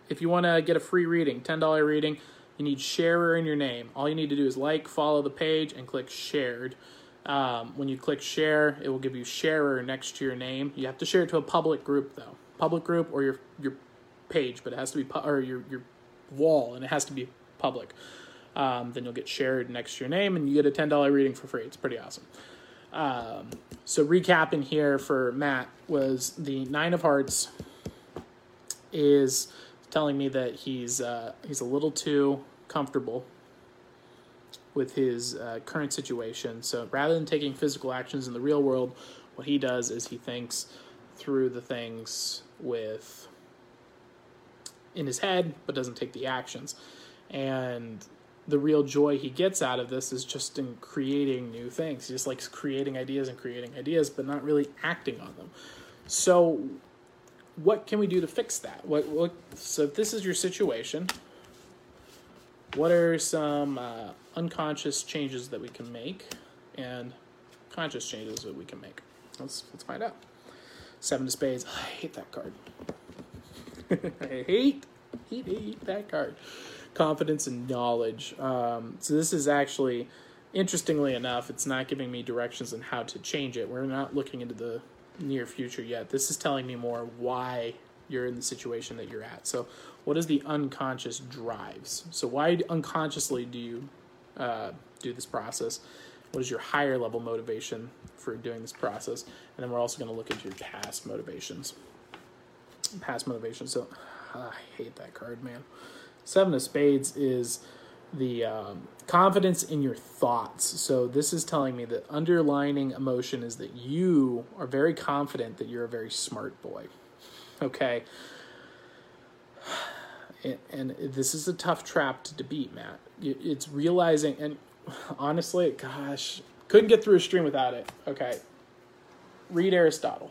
if you want to get a free reading, $10 reading, you need sharer in your name. All you need to do is like, follow the page, and click shared. Um, when you click share, it will give you sharer next to your name. You have to share it to a public group, though. Public group or your, your page, but it has to be pu- or your your wall, and it has to be public. Um, then you'll get shared next to your name, and you get a ten dollar reading for free. It's pretty awesome. Um, so recapping here for Matt was the nine of hearts is telling me that he's uh, he's a little too comfortable with his uh, current situation. So rather than taking physical actions in the real world, what he does is he thinks through the things with in his head, but doesn't take the actions. And the real joy he gets out of this is just in creating new things. He just likes creating ideas and creating ideas, but not really acting on them. So, what can we do to fix that? What, what so if this is your situation, what are some uh, unconscious changes that we can make and conscious changes that we can make? Let's let's find out. Seven of spades. I hate that card. I *laughs* hate, hate, hate that card. Confidence and knowledge. Um, so this is actually, interestingly enough, it's not giving me directions on how to change it. We're not looking into the near future yet. This is telling me more why you're in the situation that you're at. So, what is the unconscious drives? So, why unconsciously do you uh, do this process? What is your higher level motivation for doing this process? And then we're also going to look into your past motivations past motivation. So I hate that card, man. Seven of Spades is the um, confidence in your thoughts. So this is telling me that underlining emotion is that you are very confident that you're a very smart boy. Okay. *sighs* And, and this is a tough trap to beat, Matt. It's realizing, and honestly, gosh, couldn't get through a stream without it. Okay. Read Aristotle.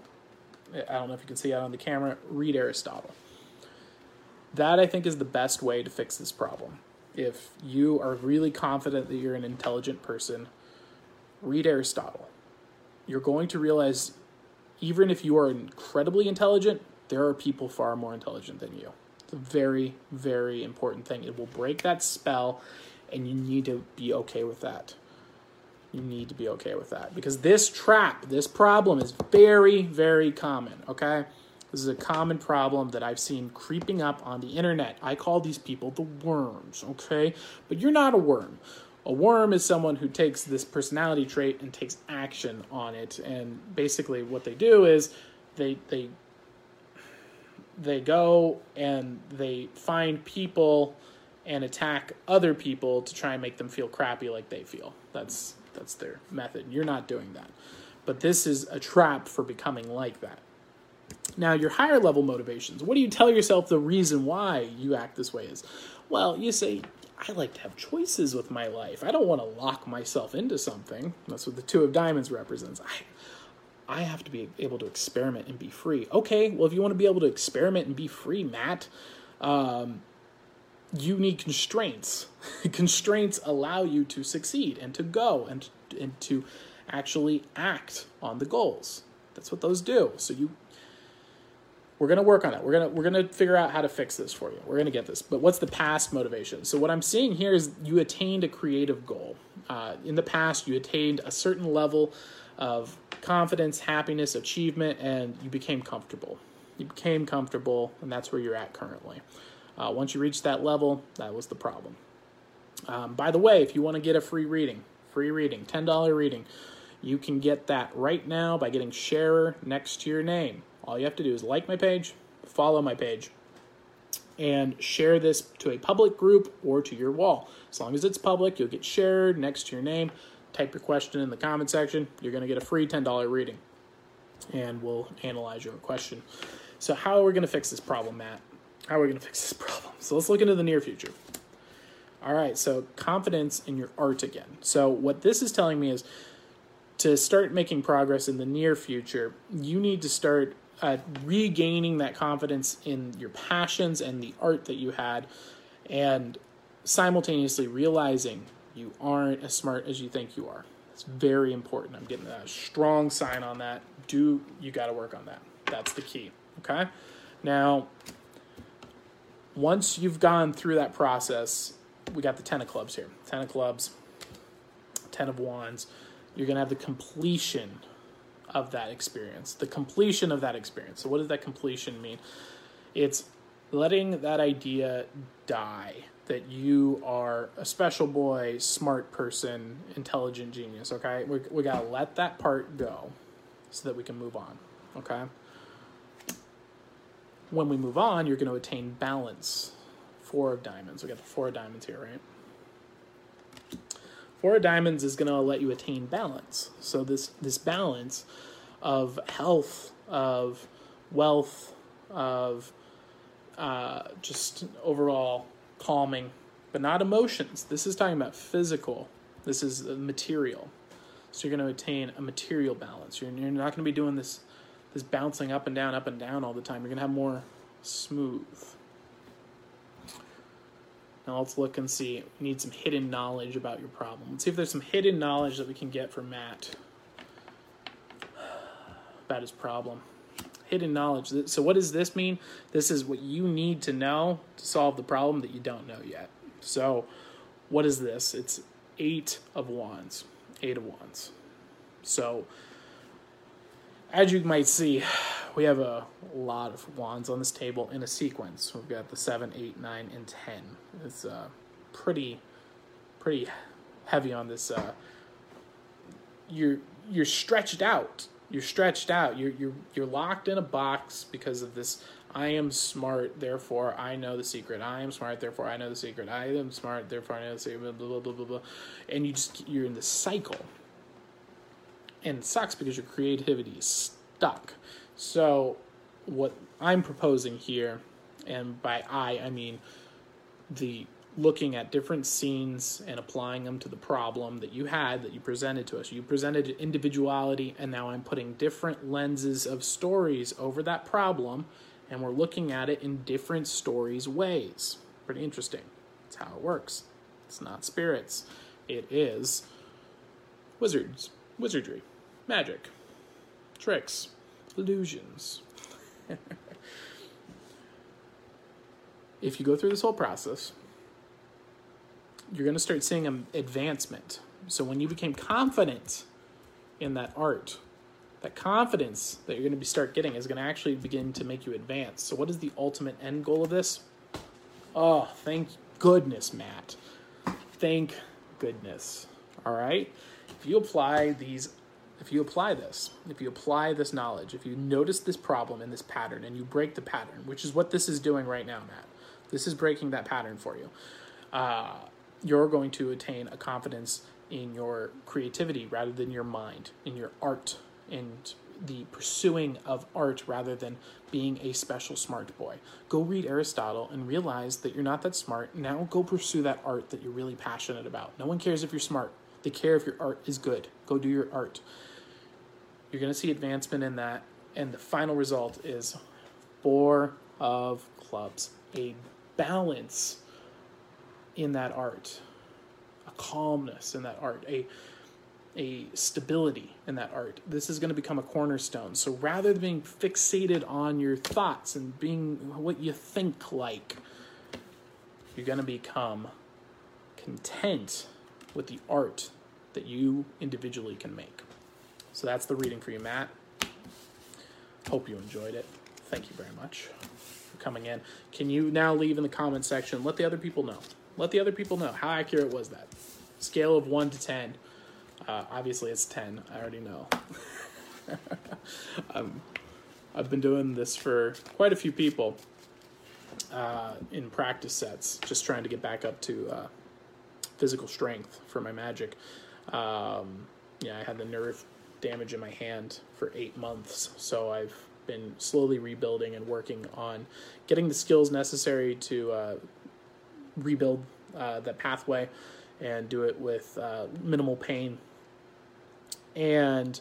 I don't know if you can see that on the camera, read Aristotle. That I think is the best way to fix this problem. If you are really confident that you're an intelligent person, read Aristotle. You're going to realize, even if you are incredibly intelligent, there are people far more intelligent than you. It's a very, very important thing. It will break that spell, and you need to be okay with that you need to be okay with that because this trap, this problem is very, very common, okay? This is a common problem that I've seen creeping up on the internet. I call these people the worms, okay? But you're not a worm. A worm is someone who takes this personality trait and takes action on it. And basically what they do is they they they go and they find people and attack other people to try and make them feel crappy like they feel. That's that's their method. You're not doing that. But this is a trap for becoming like that. Now, your higher level motivations, what do you tell yourself the reason why you act this way is? Well, you say, I like to have choices with my life. I don't want to lock myself into something. That's what the Two of Diamonds represents. I, I have to be able to experiment and be free. Okay, well, if you want to be able to experiment and be free, Matt, um, you need constraints. *laughs* constraints allow you to succeed and to go and and to actually act on the goals. That's what those do. So you we're going to work on it. We're going to we're going to figure out how to fix this for you. We're going to get this. But what's the past motivation? So what I'm seeing here is you attained a creative goal. Uh, in the past, you attained a certain level of confidence, happiness, achievement, and you became comfortable. You became comfortable, and that's where you're at currently. Uh, once you reach that level, that was the problem. Um, by the way, if you want to get a free reading, free reading, $10 reading, you can get that right now by getting sharer next to your name. All you have to do is like my page, follow my page, and share this to a public group or to your wall. As long as it's public, you'll get shared next to your name. Type your question in the comment section. You're going to get a free $10 reading, and we'll analyze your question. So, how are we going to fix this problem, Matt? How are we going to fix this problem? So let's look into the near future. All right, so confidence in your art again. So what this is telling me is to start making progress in the near future, you need to start uh, regaining that confidence in your passions and the art that you had, and simultaneously realizing you aren't as smart as you think you are. It's very important. I'm getting a strong sign on that. Do you got to work on that? That's the key. Okay. Now, once you've gone through that process, we got the ten of clubs here. Ten of clubs, ten of wands. You're gonna have the completion of that experience. The completion of that experience. So, what does that completion mean? It's letting that idea die that you are a special boy, smart person, intelligent genius, okay? We, we gotta let that part go so that we can move on, okay? When we move on, you're gonna attain balance. Four of diamonds. We got the four of diamonds here, right? Four of diamonds is gonna let you attain balance. So this this balance of health, of wealth, of uh, just overall calming, but not emotions. This is talking about physical. This is material. So you're going to attain a material balance. You're, you're not going to be doing this this bouncing up and down, up and down all the time. You're going to have more smooth. Now let's look and see. We need some hidden knowledge about your problem. Let's see if there's some hidden knowledge that we can get from Matt about his problem hidden knowledge. So, what does this mean? This is what you need to know to solve the problem that you don't know yet. So, what is this? It's eight of wands. Eight of wands. So, as you might see, we have a lot of wands on this table in a sequence. We've got the seven, eight, nine, and ten. It's uh, pretty, pretty heavy on this. Uh, you're you're stretched out you're stretched out. You're you're you're locked in a box because of this. I am smart, therefore I know the secret. I am smart, therefore I know the secret. I am smart, therefore I know the secret. Blah blah blah blah blah. And you just you're in the cycle, and sucks because your creativity is stuck. So, what I'm proposing here, and by I I mean the looking at different scenes and applying them to the problem that you had that you presented to us. You presented individuality, and now I'm putting different lenses of stories over that problem, and we're looking at it in different stories' ways. Pretty interesting. That's how it works. It's not spirits, it is wizards, wizardry, magic, tricks, illusions. *laughs* if you go through this whole process, you're going to start seeing an advancement. So when you became confident in that art, that confidence that you're going to be start getting is going to actually begin to make you advance. So what is the ultimate end goal of this? Oh, thank goodness, Matt. Thank goodness. All right? If you apply these if you apply this, if you apply this knowledge, if you notice this problem and this pattern and you break the pattern, which is what this is doing right now, Matt. This is breaking that pattern for you. Uh, you're going to attain a confidence in your creativity rather than your mind, in your art, and the pursuing of art rather than being a special smart boy. Go read Aristotle and realize that you're not that smart. Now go pursue that art that you're really passionate about. No one cares if you're smart, they care if your art is good. Go do your art. You're going to see advancement in that. And the final result is four of clubs, a balance in that art, a calmness in that art, a a stability in that art. This is going to become a cornerstone. So rather than being fixated on your thoughts and being what you think like, you're going to become content with the art that you individually can make. So that's the reading for you, Matt. Hope you enjoyed it. Thank you very much for coming in. Can you now leave in the comment section? Let the other people know. Let the other people know how accurate was that. Scale of one to ten. Uh, obviously, it's ten. I already know. *laughs* um, I've been doing this for quite a few people uh, in practice sets, just trying to get back up to uh, physical strength for my magic. Um, yeah, I had the nerve damage in my hand for eight months, so I've been slowly rebuilding and working on getting the skills necessary to uh, rebuild uh, that pathway and do it with uh, minimal pain. And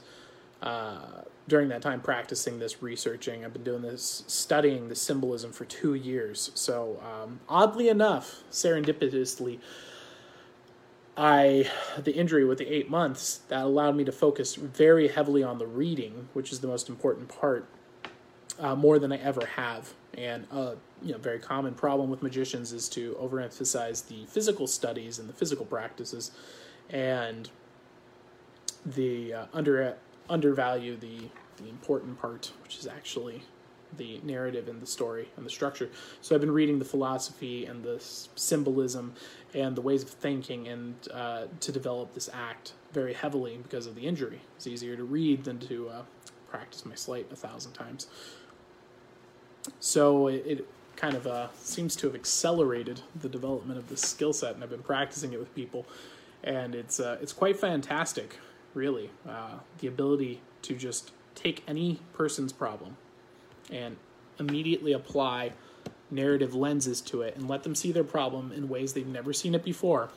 uh, during that time practicing this, researching. I've been doing this, studying the symbolism for two years. So, um, oddly enough, serendipitously, I the injury with the eight months that allowed me to focus very heavily on the reading, which is the most important part, uh, more than I ever have. And a uh, you know, very common problem with magicians is to overemphasize the physical studies and the physical practices, and the uh, under undervalue the the important part, which is actually the narrative and the story and the structure. So I've been reading the philosophy and the symbolism and the ways of thinking and uh, to develop this act very heavily because of the injury. It's easier to read than to uh, practice my sleight a thousand times. So it, it kind of uh, seems to have accelerated the development of this skill set, and I've been practicing it with people, and it's uh, it's quite fantastic, really. Uh, the ability to just take any person's problem and immediately apply narrative lenses to it and let them see their problem in ways they've never seen it before.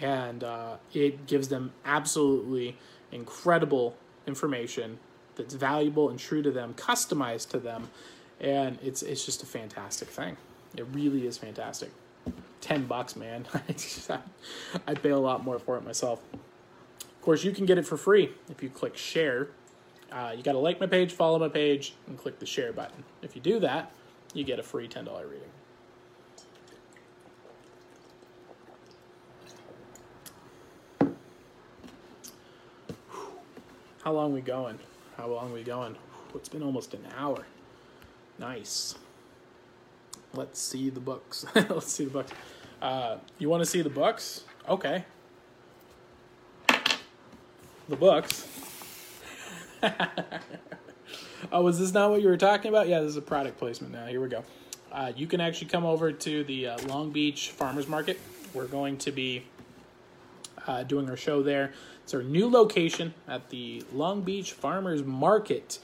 And uh, it gives them absolutely incredible information that's valuable and true to them, customized to them, and it's it's just a fantastic thing. It really is fantastic. Ten bucks, man. *laughs* I'd pay a lot more for it myself. Of course, you can get it for free if you click share uh, you got to like my page, follow my page, and click the share button. If you do that, you get a free $10 reading. How long we going? How long we going? It's been almost an hour. Nice. Let's see the books. *laughs* Let's see the books. Uh, you want to see the books? Okay. The books *laughs* oh, was this not what you were talking about? Yeah, this is a product placement now. Here we go. Uh, you can actually come over to the uh, Long Beach Farmers Market. We're going to be uh, doing our show there. It's our new location at the Long Beach Farmers Market.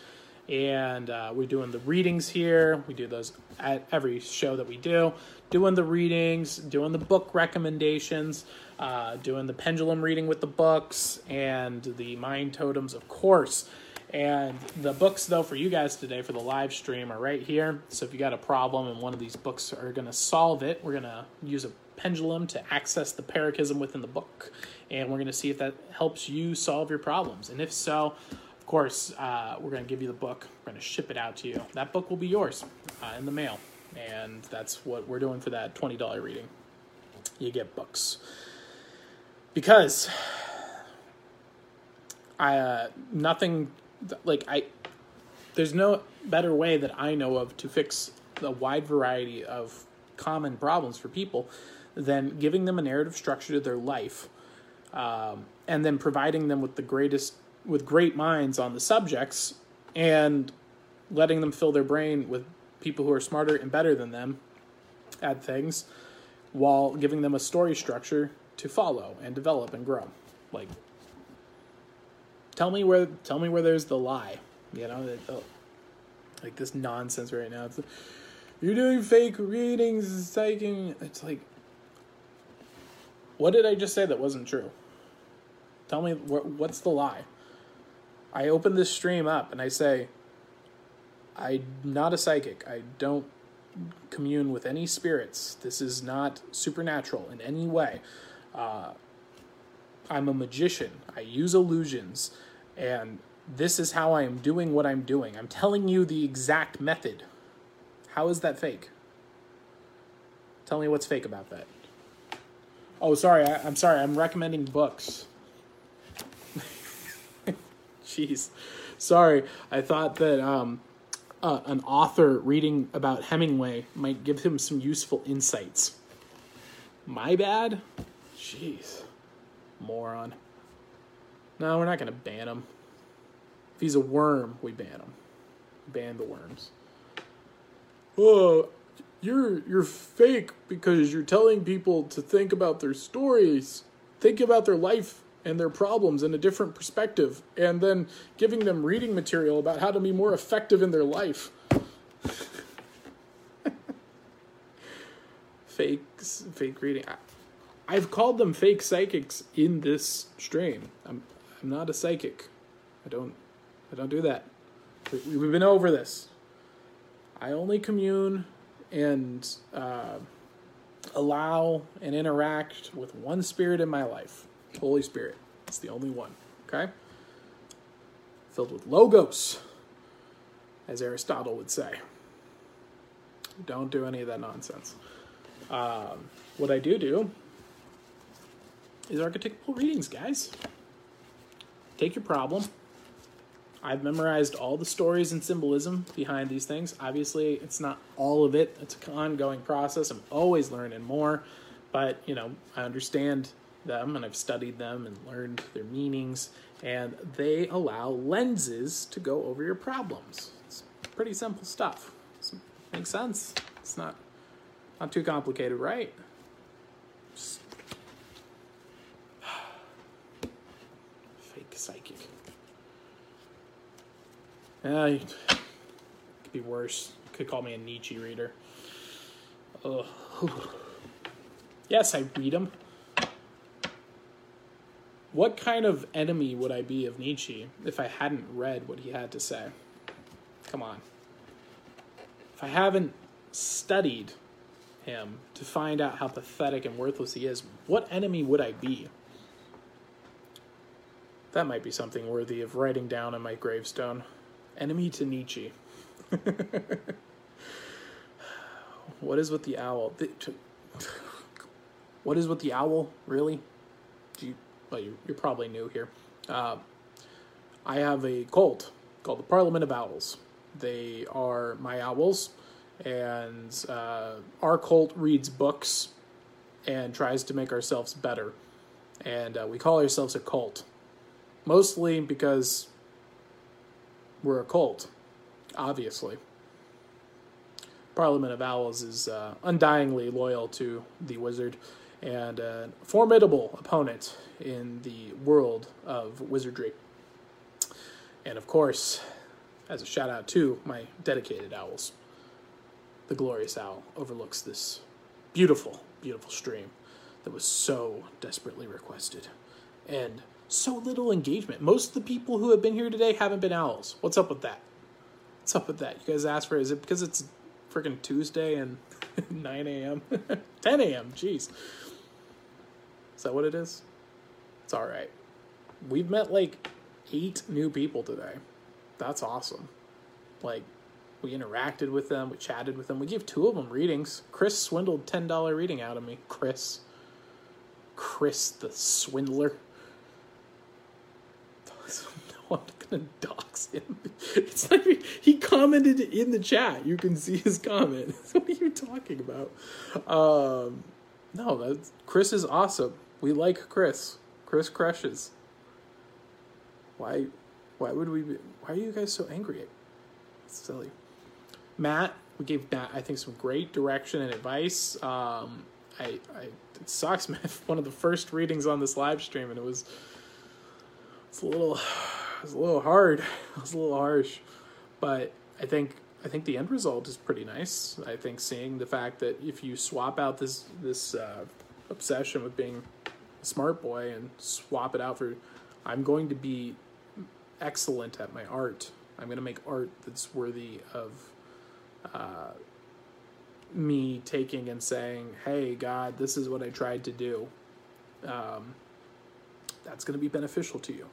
And uh, we're doing the readings here. We do those at every show that we do. Doing the readings, doing the book recommendations, uh, doing the pendulum reading with the books, and the mind totems, of course. And the books, though, for you guys today for the live stream are right here. So if you got a problem and one of these books are going to solve it, we're going to use a pendulum to access the paracosm within the book. And we're going to see if that helps you solve your problems. And if so, of course, uh, we're going to give you the book. We're going to ship it out to you. That book will be yours uh, in the mail. And that's what we're doing for that $20 reading. You get books. Because *sighs* I, uh, nothing like I there's no better way that I know of to fix the wide variety of common problems for people than giving them a narrative structure to their life um, and then providing them with the greatest with great minds on the subjects and letting them fill their brain with people who are smarter and better than them at things while giving them a story structure to follow and develop and grow. Like tell me where tell me where there's the lie you know that, oh, like this nonsense right now. It's you're doing fake readings psyching it's like what did i just say that wasn't true? Tell me what, what's the lie? I open this stream up and i say i'm not a psychic. I don't commune with any spirits. This is not supernatural in any way. Uh, i'm a magician. I use illusions and this is how I am doing what I'm doing. I'm telling you the exact method. How is that fake? Tell me what's fake about that. Oh, sorry. I, am sorry. I'm recommending books. *laughs* Jeez. Sorry. I thought that um, uh, an author reading about Hemingway might give him some useful insights. My bad? Jeez. Moron. No, we're not going to ban him. If he's a worm, we ban him. Ban the worms. Oh, you're you're fake because you're telling people to think about their stories, think about their life and their problems in a different perspective, and then giving them reading material about how to be more effective in their life. *laughs* Fakes, fake reading. I've called them fake psychics in this stream. I'm I'm not a psychic. I don't I don't do that. We, we've been over this. I only commune and uh, allow and interact with one spirit in my life Holy Spirit. It's the only one. Okay? Filled with logos, as Aristotle would say. Don't do any of that nonsense. Um, what I do do is archetypal readings, guys. Take your problem. I've memorized all the stories and symbolism behind these things. Obviously, it's not all of it. It's an ongoing process. I'm always learning more, but you know, I understand them and I've studied them and learned their meanings, and they allow lenses to go over your problems. It's pretty simple stuff. It makes sense. It's not not too complicated, right? Just fake psychic. Yeah, it could be worse. You Could call me a Nietzsche reader. Ugh. Yes, I read them. What kind of enemy would I be of Nietzsche if I hadn't read what he had to say? Come on. If I haven't studied him to find out how pathetic and worthless he is, what enemy would I be? That might be something worthy of writing down on my gravestone. Enemy to Nietzsche. *laughs* what is with the owl? *laughs* What is with the owl, really? Do you, well, you, are probably new here. Uh, I have a cult called the Parliament of Owls. They are my owls, and uh, our cult reads books and tries to make ourselves better. And uh, we call ourselves a cult, mostly because we're a cult, obviously. Parliament of Owls is uh, undyingly loyal to the wizard and a formidable opponent in the world of wizardry. And of course, as a shout out to my dedicated owls, the glorious owl overlooks this beautiful, beautiful stream that was so desperately requested. And so little engagement. Most of the people who have been here today haven't been owls. What's up with that? What's up with that? You guys asked for. Is it because it's freaking Tuesday and *laughs* 9 a.m., *laughs* 10 a.m.? Jeez. Is that what it is? It's all right. We've met like eight new people today. That's awesome. Like, we interacted with them, we chatted with them, we gave two of them readings. Chris swindled $10 reading out of me. Chris. Chris the swindler. *laughs* No, I'm not gonna dox him. It's like he commented in the chat. You can see his comment. *laughs* what are you talking about? Um, no, that's Chris is awesome. We like Chris. Chris crushes. Why? Why would we? Be, why are you guys so angry? It's silly. Matt, we gave Matt I think some great direction and advice. Um, I, I it sucks, *laughs* man. One of the first readings on this live stream, and it was it's a little it was a little hard. *laughs* It's a little harsh, but I think I think the end result is pretty nice. I think seeing the fact that if you swap out this this uh, obsession with being a smart boy and swap it out for I'm going to be excellent at my art. I'm going to make art that's worthy of uh, me taking and saying, "Hey, God, this is what I tried to do." Um, that's going to be beneficial to you.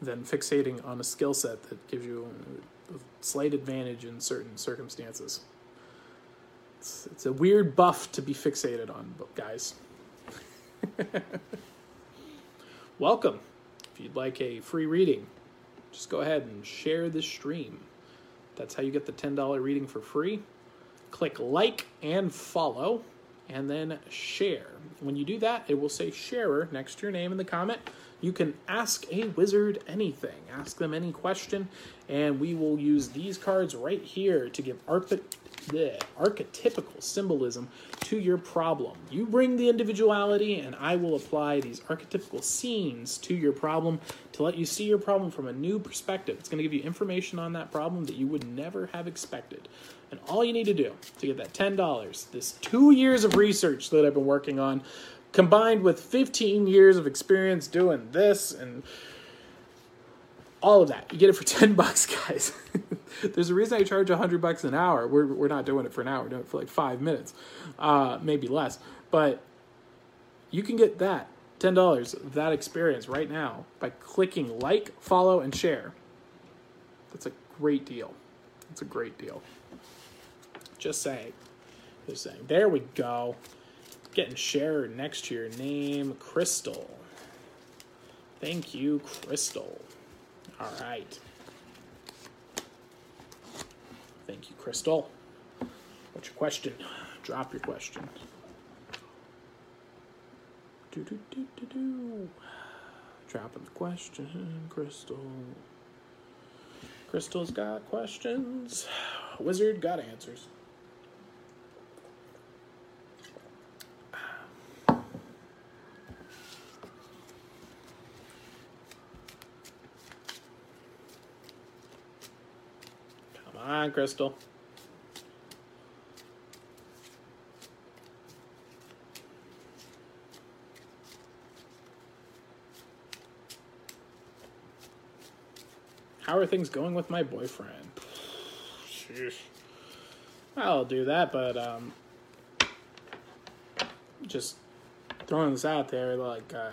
Than fixating on a skill set that gives you a slight advantage in certain circumstances. It's, it's a weird buff to be fixated on, guys. *laughs* Welcome. If you'd like a free reading, just go ahead and share this stream. That's how you get the $10 reading for free. Click like and follow, and then share. When you do that, it will say sharer next to your name in the comment. You can ask a wizard anything, ask them any question, and we will use these cards right here to give the archetypical symbolism to your problem. You bring the individuality, and I will apply these archetypical scenes to your problem to let you see your problem from a new perspective. It's going to give you information on that problem that you would never have expected. And all you need to do to get that $10, this two years of research that I've been working on, combined with 15 years of experience doing this and all of that. You get it for *laughs* 10 bucks, guys. *laughs* There's a reason I charge 100 bucks an hour. We're, we're not doing it for an hour, we're doing it for like five minutes, uh, maybe less. But you can get that $10, that experience right now by clicking like, follow, and share. That's a great deal. That's a great deal. Just saying. Just saying. There we go. Getting share next to your name, Crystal. Thank you, Crystal. All right. Thank you, Crystal. What's your question? Drop your question. Do, do, do, do, do. Dropping the question, Crystal. Crystal's got questions. Wizard got answers. Come on, Crystal. How are things going with my boyfriend? I'll do that, but um, just throwing this out there, like, uh,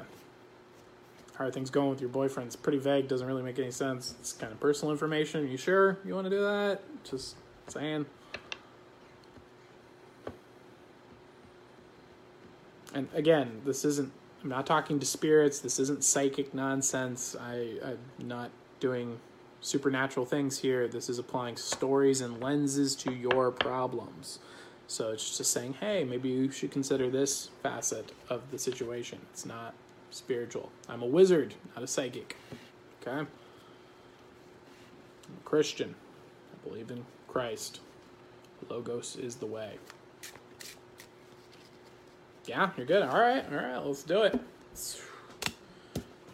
how are things going with your boyfriend? It's pretty vague, doesn't really make any sense. It's kind of personal information. Are you sure you want to do that? Just saying. And again, this isn't, I'm not talking to spirits. This isn't psychic nonsense. I, I'm not doing supernatural things here. This is applying stories and lenses to your problems. So it's just saying, hey, maybe you should consider this facet of the situation. It's not spiritual. I'm a wizard, not a psychic. Okay? I'm a Christian. Believe in Christ. Logos is the way. Yeah, you're good. All right, all right, let's do it.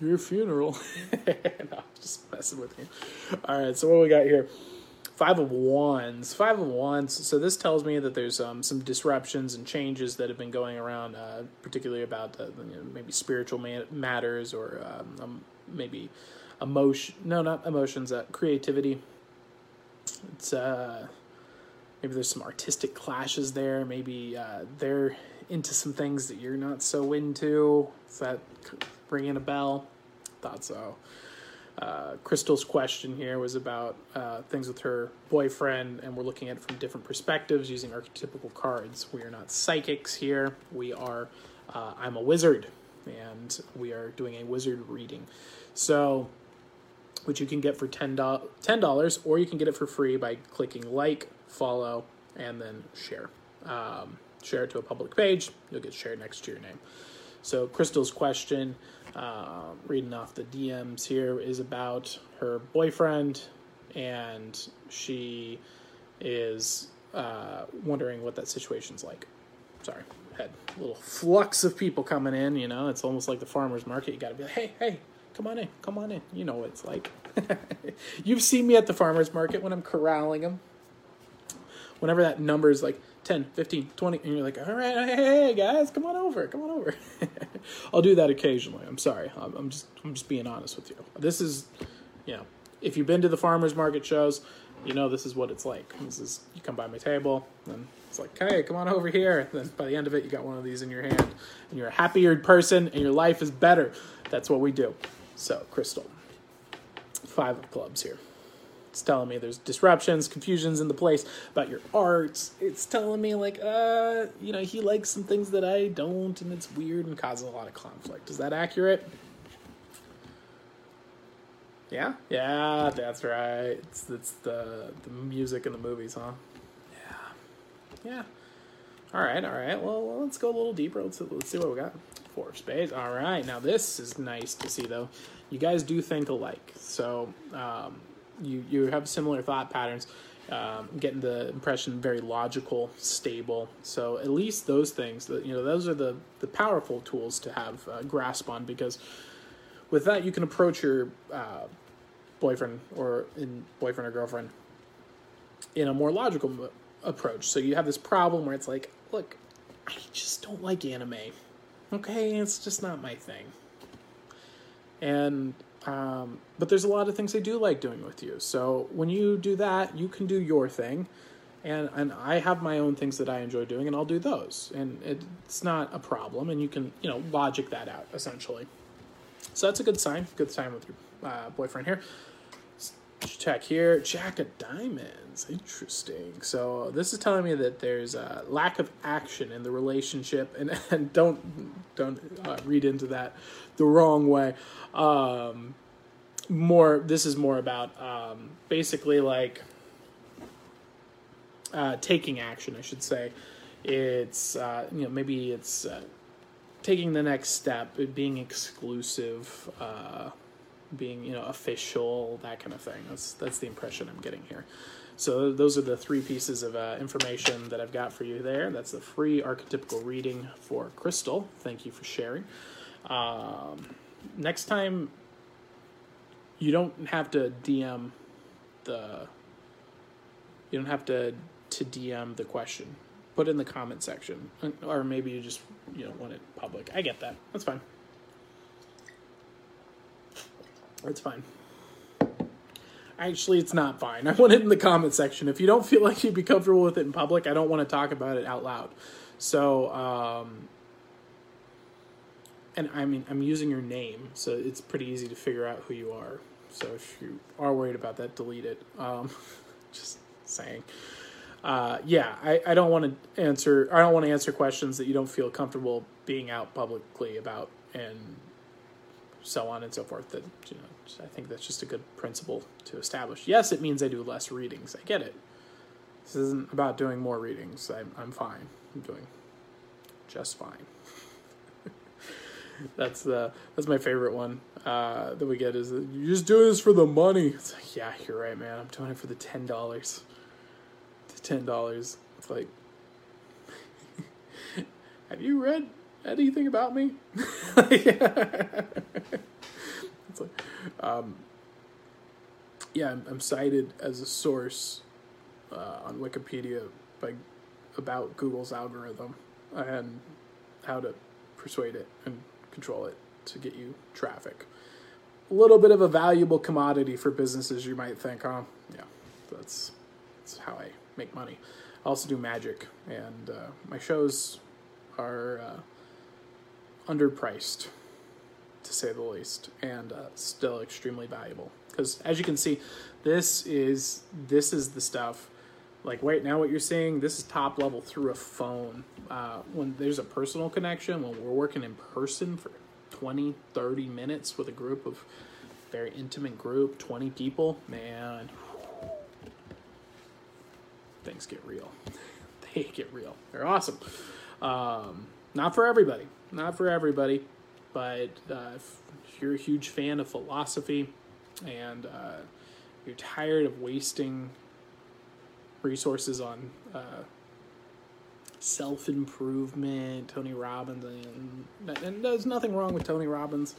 Your funeral. *laughs* no, just messing with you. All right, so what we got here? Five of Wands. Five of Wands. So this tells me that there's um, some disruptions and changes that have been going around, uh, particularly about uh, you know, maybe spiritual matters or um, um, maybe emotion. No, not emotions. Uh, creativity. It's uh, maybe there's some artistic clashes there. Maybe uh, they're into some things that you're not so into. Is that ringing a bell? Thought so. Uh, Crystal's question here was about uh, things with her boyfriend, and we're looking at it from different perspectives using archetypical cards. We are not psychics here. We are, uh, I'm a wizard, and we are doing a wizard reading. So, which you can get for $10, or you can get it for free by clicking like, follow, and then share. Um, share it to a public page, you'll get shared next to your name. So, Crystal's question uh, reading off the DMs here is about her boyfriend, and she is uh, wondering what that situation's like. Sorry, had a little flux of people coming in. You know, it's almost like the farmers market. You got to be like, hey, hey, come on in, come on in. You know what it's like. *laughs* You've seen me at the farmers market when I'm corralling them. Whenever that number is like 10, 15, 20, and you're like, all right, hey, guys, come on over, come on over. *laughs* I'll do that occasionally. I'm sorry. I'm, just, I'm just being honest with you. This is, you know, if you've been to the farmers market shows, you know this is what it's like. This is you come by my table, and it's like, hey, come on over here. And then by the end of it, you got one of these in your hand, and you're a happier person, and your life is better. That's what we do. So, Crystal, five of clubs here. It's telling me there's disruptions, confusions in the place about your arts. It's telling me like, uh, you know, he likes some things that I don't, and it's weird and causes a lot of conflict. Is that accurate? Yeah, yeah, that's right. It's it's the the music in the movies, huh? Yeah, yeah. All right, all right. Well, let's go a little deeper. Let's let's see what we got. Four of spades. All right. Now this is nice to see, though. You guys do think alike, so um, you you have similar thought patterns. Um, getting the impression very logical, stable. So at least those things, you know, those are the the powerful tools to have uh, grasp on because with that you can approach your uh, boyfriend or in boyfriend or girlfriend in a more logical approach. So you have this problem where it's like, look, I just don't like anime. Okay, it's just not my thing and um, but there's a lot of things I do like doing with you. So when you do that, you can do your thing, and and I have my own things that I enjoy doing, and I'll do those, and it's not a problem, and you can you know logic that out essentially. So that's a good sign. Good sign with your uh, boyfriend here. Check here, Jack of Diamonds. Interesting. So this is telling me that there's a lack of action in the relationship, and *laughs* and don't don't uh, read into that the wrong way. Um, more. This is more about um, basically like uh, taking action. I should say. It's uh, you know maybe it's uh, taking the next step, being exclusive. Uh, being you know official that kind of thing that's that's the impression i'm getting here so those are the three pieces of uh, information that i've got for you there. That's the free archetypical reading for crystal. Thank you for sharing. Um, next time you don't have to dm the you don't have to to dm the question. Put in the comment section. Or maybe you just you know want it public. I get that. That's fine. It's fine. Actually, it's not fine. *laughs* I want it in the comment section. If you don't feel like you'd be comfortable with it in public, I don't want to talk about it out loud. So, um, and I mean, I'm using your name, so it's pretty easy to figure out who you are. So if you are worried about that, delete it. Um, *laughs* just saying. Uh, yeah, I, I don't want to answer. I don't want to answer questions that you don't feel comfortable being out publicly about, and so on and so forth. That you know, I think that's just a good principle to establish. Yes, it means I do less readings. I get it. This isn't about doing more readings. I'm I'm fine. I'm doing just fine. *laughs* that's the that's my favorite one uh, that we get is you're just doing this for the money. It's like yeah, you're right, man. I'm doing it for the ten dollars. The ten dollars. It's like, *laughs* have you read anything about me? *laughs* it's like, um, yeah, I'm, I'm, cited as a source uh, on Wikipedia by about Google's algorithm and how to persuade it and control it to get you traffic. A little bit of a valuable commodity for businesses, you might think, huh? Yeah, that's that's how I make money. I also do magic, and uh, my shows are uh, underpriced, to say the least, and uh, still extremely valuable. Because as you can see, this is this is the stuff. Like right now, what you're seeing, this is top level through a phone. Uh, when there's a personal connection, when we're working in person for 20, 30 minutes with a group of very intimate group, 20 people, man, things get real. *laughs* they get real. They're awesome. Um, not for everybody not for everybody, but uh, if you're a huge fan of philosophy and uh, you're tired of wasting resources on uh, self improvement, Tony Robbins, and, and there's nothing wrong with Tony Robbins.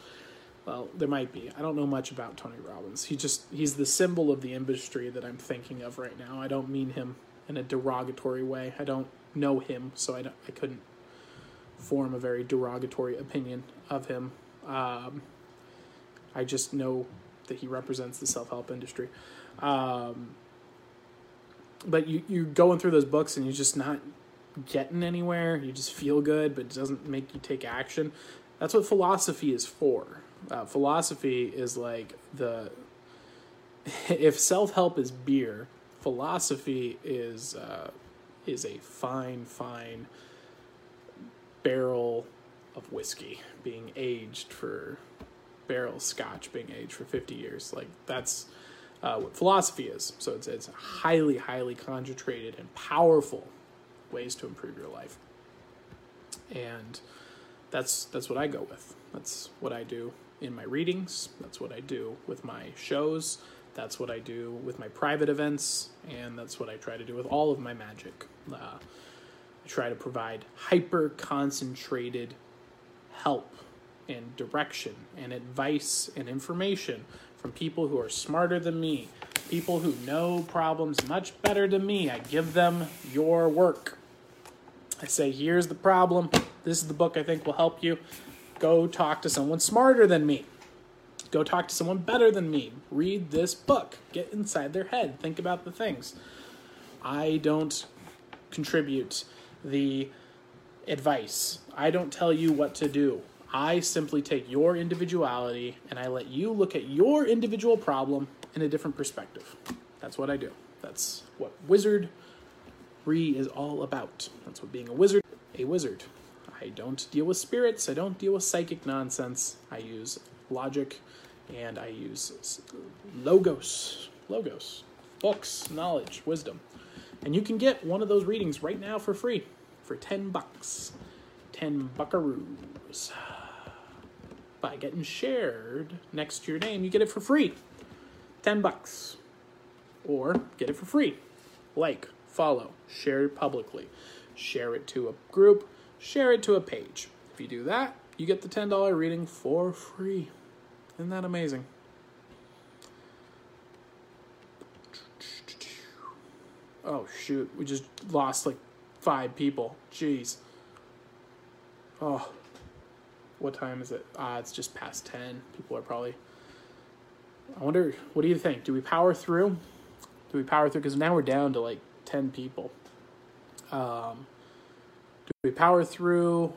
Well, there might be. I don't know much about Tony Robbins. He just he's the symbol of the industry that I'm thinking of right now. I don't mean him in a derogatory way. I don't know him, so I, I couldn't form a very derogatory opinion of him. Um, I just know that he represents the self help industry. Um, but you you're going through those books and you're just not getting anywhere. You just feel good, but it doesn't make you take action. That's what philosophy is for. Uh, philosophy is like the *laughs* if self help is beer, philosophy is uh, is a fine fine barrel of whiskey being aged for barrel scotch being aged for 50 years. Like that's uh, what philosophy is. So it's, it's highly highly concentrated and powerful ways to improve your life. And that's that's what i go with. That's what i do in my readings. That's what i do with my shows. That's what i do with my private events. And that's what i try to do with all of my magic. Uh, I try to provide hyper concentrated help and direction and advice and information from people who are smarter than me, people who know problems much better than me. I give them your work. I say, here's the problem. This is the book I think will help you. Go talk to someone smarter than me. Go talk to someone better than me. Read this book. Get inside their head. Think about the things. I don't contribute the advice. I don't tell you what to do. I simply take your individuality and I let you look at your individual problem in a different perspective. That's what I do. That's what wizard re is all about. That's what being a wizard, a wizard. I don't deal with spirits. I don't deal with psychic nonsense. I use logic and I use logos, logos, books, knowledge, wisdom. And you can get one of those readings right now for free for 10 bucks. 10 buckaroos. By getting shared next to your name, you get it for free. 10 bucks. Or get it for free. Like, follow, share it publicly. Share it to a group, share it to a page. If you do that, you get the $10 reading for free. Isn't that amazing? Oh shoot, we just lost like five people. Jeez. Oh. What time is it? Ah, it's just past 10. People are probably I wonder what do you think? Do we power through? Do we power through cuz now we're down to like 10 people. Um do we power through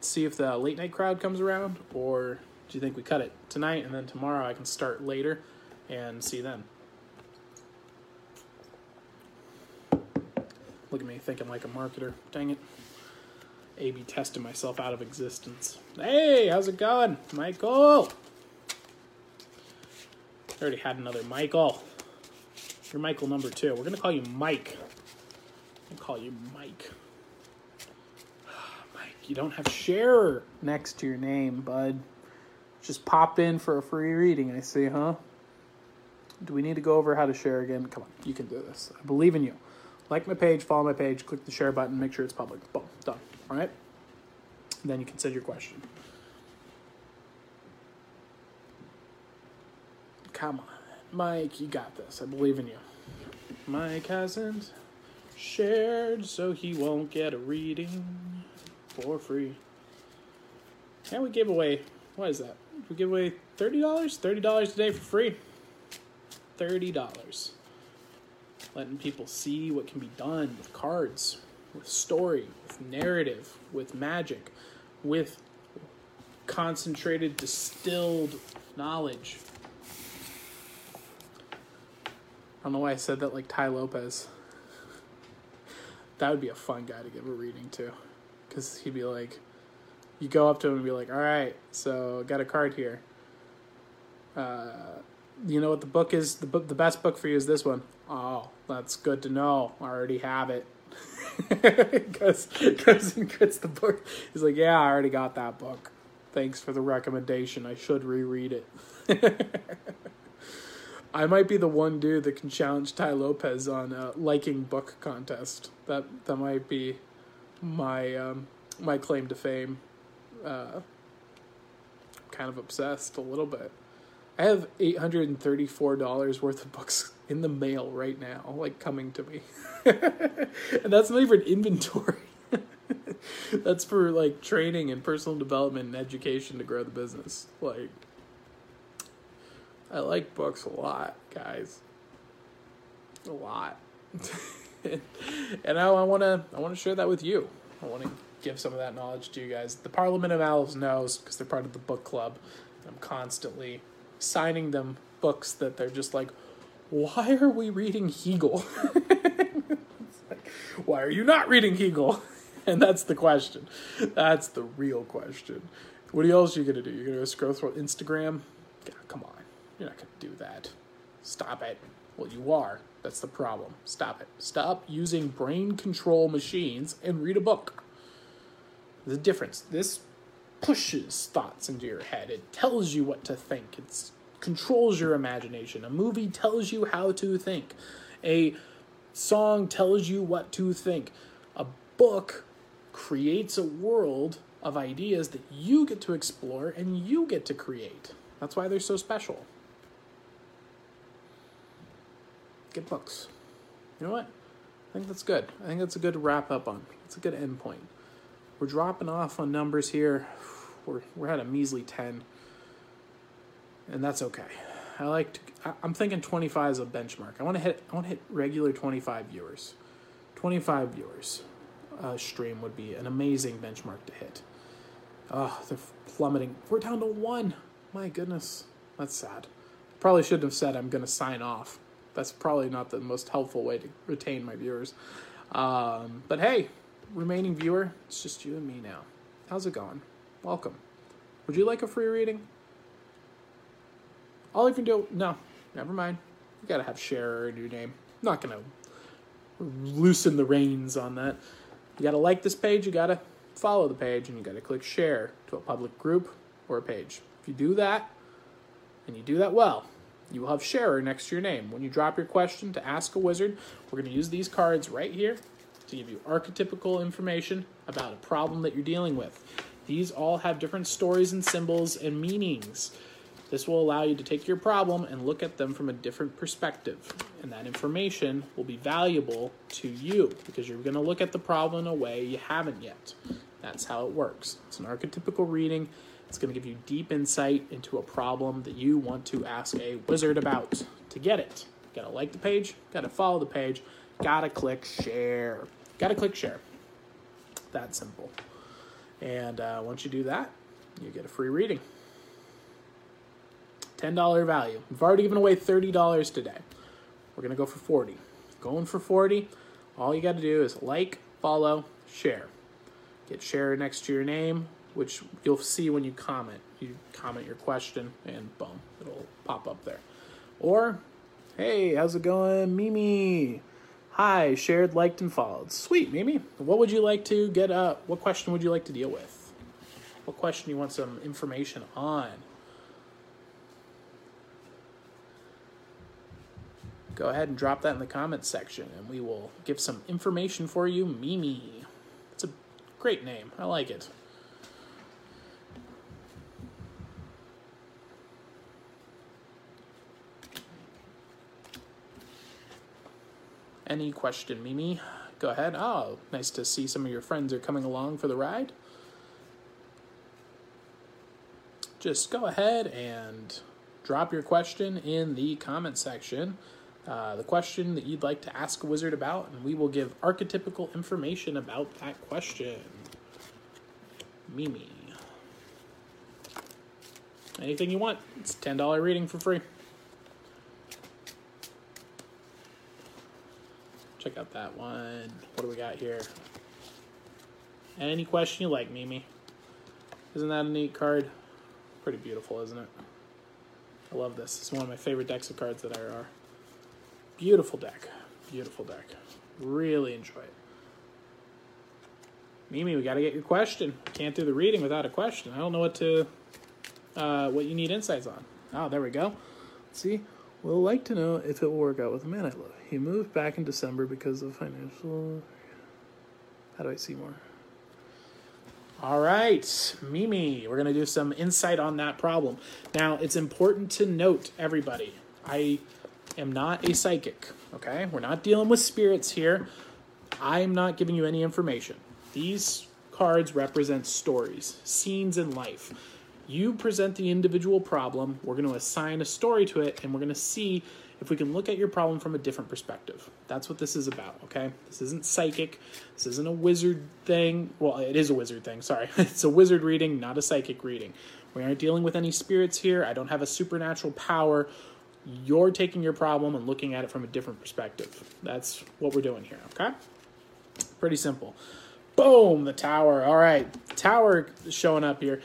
see if the late night crowd comes around or do you think we cut it tonight and then tomorrow I can start later and see them? Look at me thinking like a marketer. Dang it. A B testing myself out of existence. Hey, how's it going? Michael! I already had another Michael. You're Michael number two. We're to call you Mike. I'm call you Mike. *sighs* Mike, you don't have share next to your name, bud. Just pop in for a free reading, I see, huh? Do we need to go over how to share again? Come on, you can do this. I believe in you. Like my page, follow my page, click the share button, make sure it's public. Boom, done. All right? then you can send your question. Come on, Mike, you got this. I believe in you. Mike hasn't shared, so he won't get a reading for free. And we gave away, what is that? We give away $30? $30 today for free. $30. Letting people see what can be done with cards, with story, with narrative, with magic, with concentrated, distilled knowledge. I don't know why I said that like Tai Lopez. That would be a fun guy to give a reading to. Because he'd be like, you go up to him and be like, all right, so I got a card here. Uh, you know what the book is? The book, the best book for you is this one. Oh, that's good to know. I already have it. Because *laughs* goes gets the book. He's like, yeah, I already got that book. Thanks for the recommendation. I should reread it. *laughs* I might be the one dude that can challenge Tai Lopez on a liking book contest. That that might be my um, my claim to fame. Uh, kind of obsessed a little bit. I have eight hundred and thirty four dollars worth of books in the mail right now, like coming to me, *laughs* and that's not even inventory. *laughs* that's for like training and personal development and education to grow the business. Like, I like books a lot, guys. A lot, *laughs* and I, I want to I want to share that with you. I want to give some of that knowledge to you guys. The Parliament of Owls knows because they're part of the book club. I'm constantly signing them books that they're just like, why are we reading Hegel? *laughs* like, why are you not reading Hegel? *laughs* And that's the question. That's the real question. What else are you gonna do? You're gonna scroll through Instagram? Come on. You're not gonna do that. Stop it. Well, you are. That's the problem. Stop it. Stop using brain control machines and read a book. The difference. This pushes thoughts into your head. It tells you what to think. It controls your imagination. A movie tells you how to think. A song tells you what to think. A book creates a world of ideas that you get to explore and you get to create. That's why they're so special. Get books. You know what? I think that's good. I think that's a good wrap up on. It's a good end point. We're dropping off on numbers here. *sighs* We're we're at a measly ten. And that's okay. I like to. I'm thinking 25 is a benchmark. I want to hit. I want to hit regular 25 viewers. 25 viewers. Uh, stream would be an amazing benchmark to hit. Oh, they're plummeting. We're down to one. My goodness, that's sad. Probably shouldn't have said I'm going to sign off. That's probably not the most helpful way to retain my viewers. Um, but hey, remaining viewer, it's just you and me now. How's it going? Welcome. Would you like a free reading? All you can do, no, never mind. You gotta have share in your name. not gonna loosen the reins on that. You gotta like this page, you gotta follow the page, and you gotta click share to a public group or a page. If you do that, and you do that well, you will have sharer next to your name. When you drop your question to ask a wizard, we're to use these cards right here to give you archetypical information about a problem that you're dealing with. These all have different stories and symbols and meanings. This will allow you to take your problem and look at them from a different perspective. And that information will be valuable to you because you're going to look at the problem in a way you haven't yet. That's how it works. It's an archetypical reading. It's going to give you deep insight into a problem that you want to ask a wizard about. To get it, gotta like the page, gotta follow the page, gotta click share. Gotta click share. That simple. And uh, once you do that, you get a free reading. $10 value. We've already given away $30 today. We're going to go for 40. Going for 40. All you got to do is like, follow, share. Get share next to your name, which you'll see when you comment. You comment your question, and boom, it'll pop up there. Or, hey, how's it going, Mimi? Hi, shared, liked, and followed. Sweet, Mimi. What would you like to get? Uh, what question would you like to deal with? What question do you want some information on? Go ahead and drop that in the comments section, and we will give some information for you, Mimi. It's a great name. I like it. Any question, Mimi? Go ahead. Oh, nice to see some of your friends are coming along for the ride. Just go ahead and drop your question in the comment section. Uh, the question that you'd like to ask a wizard about, and we will give archetypical information about that question. Mimi. Anything you want. It's $10 reading for free. Check out that one. What do we got here? Any question you like, Mimi? Isn't that a neat card? Pretty beautiful, isn't it? I love this. It's one of my favorite decks of cards that there are. Beautiful deck. Beautiful deck. Really enjoy it. Mimi, we got to get your question. Can't do the reading without a question. I don't know what to, uh, what you need insights on. Oh, there we go. See, we'll like to know if it will work out with the man I love. He moved back in December because of financial. How do I see more? All right, Mimi, we're going to do some insight on that problem. Now, it's important to note, everybody, I am not a psychic, okay? We're not dealing with spirits here. I'm not giving you any information. These cards represent stories, scenes in life. You present the individual problem, we're going to assign a story to it, and we're going to see if we can look at your problem from a different perspective. That's what this is about, okay? This isn't psychic. This isn't a wizard thing. Well, it is a wizard thing, sorry. *laughs* it's a wizard reading, not a psychic reading. We aren't dealing with any spirits here. I don't have a supernatural power. You're taking your problem and looking at it from a different perspective. That's what we're doing here, okay? Pretty simple. Boom, the tower. All right, tower showing up here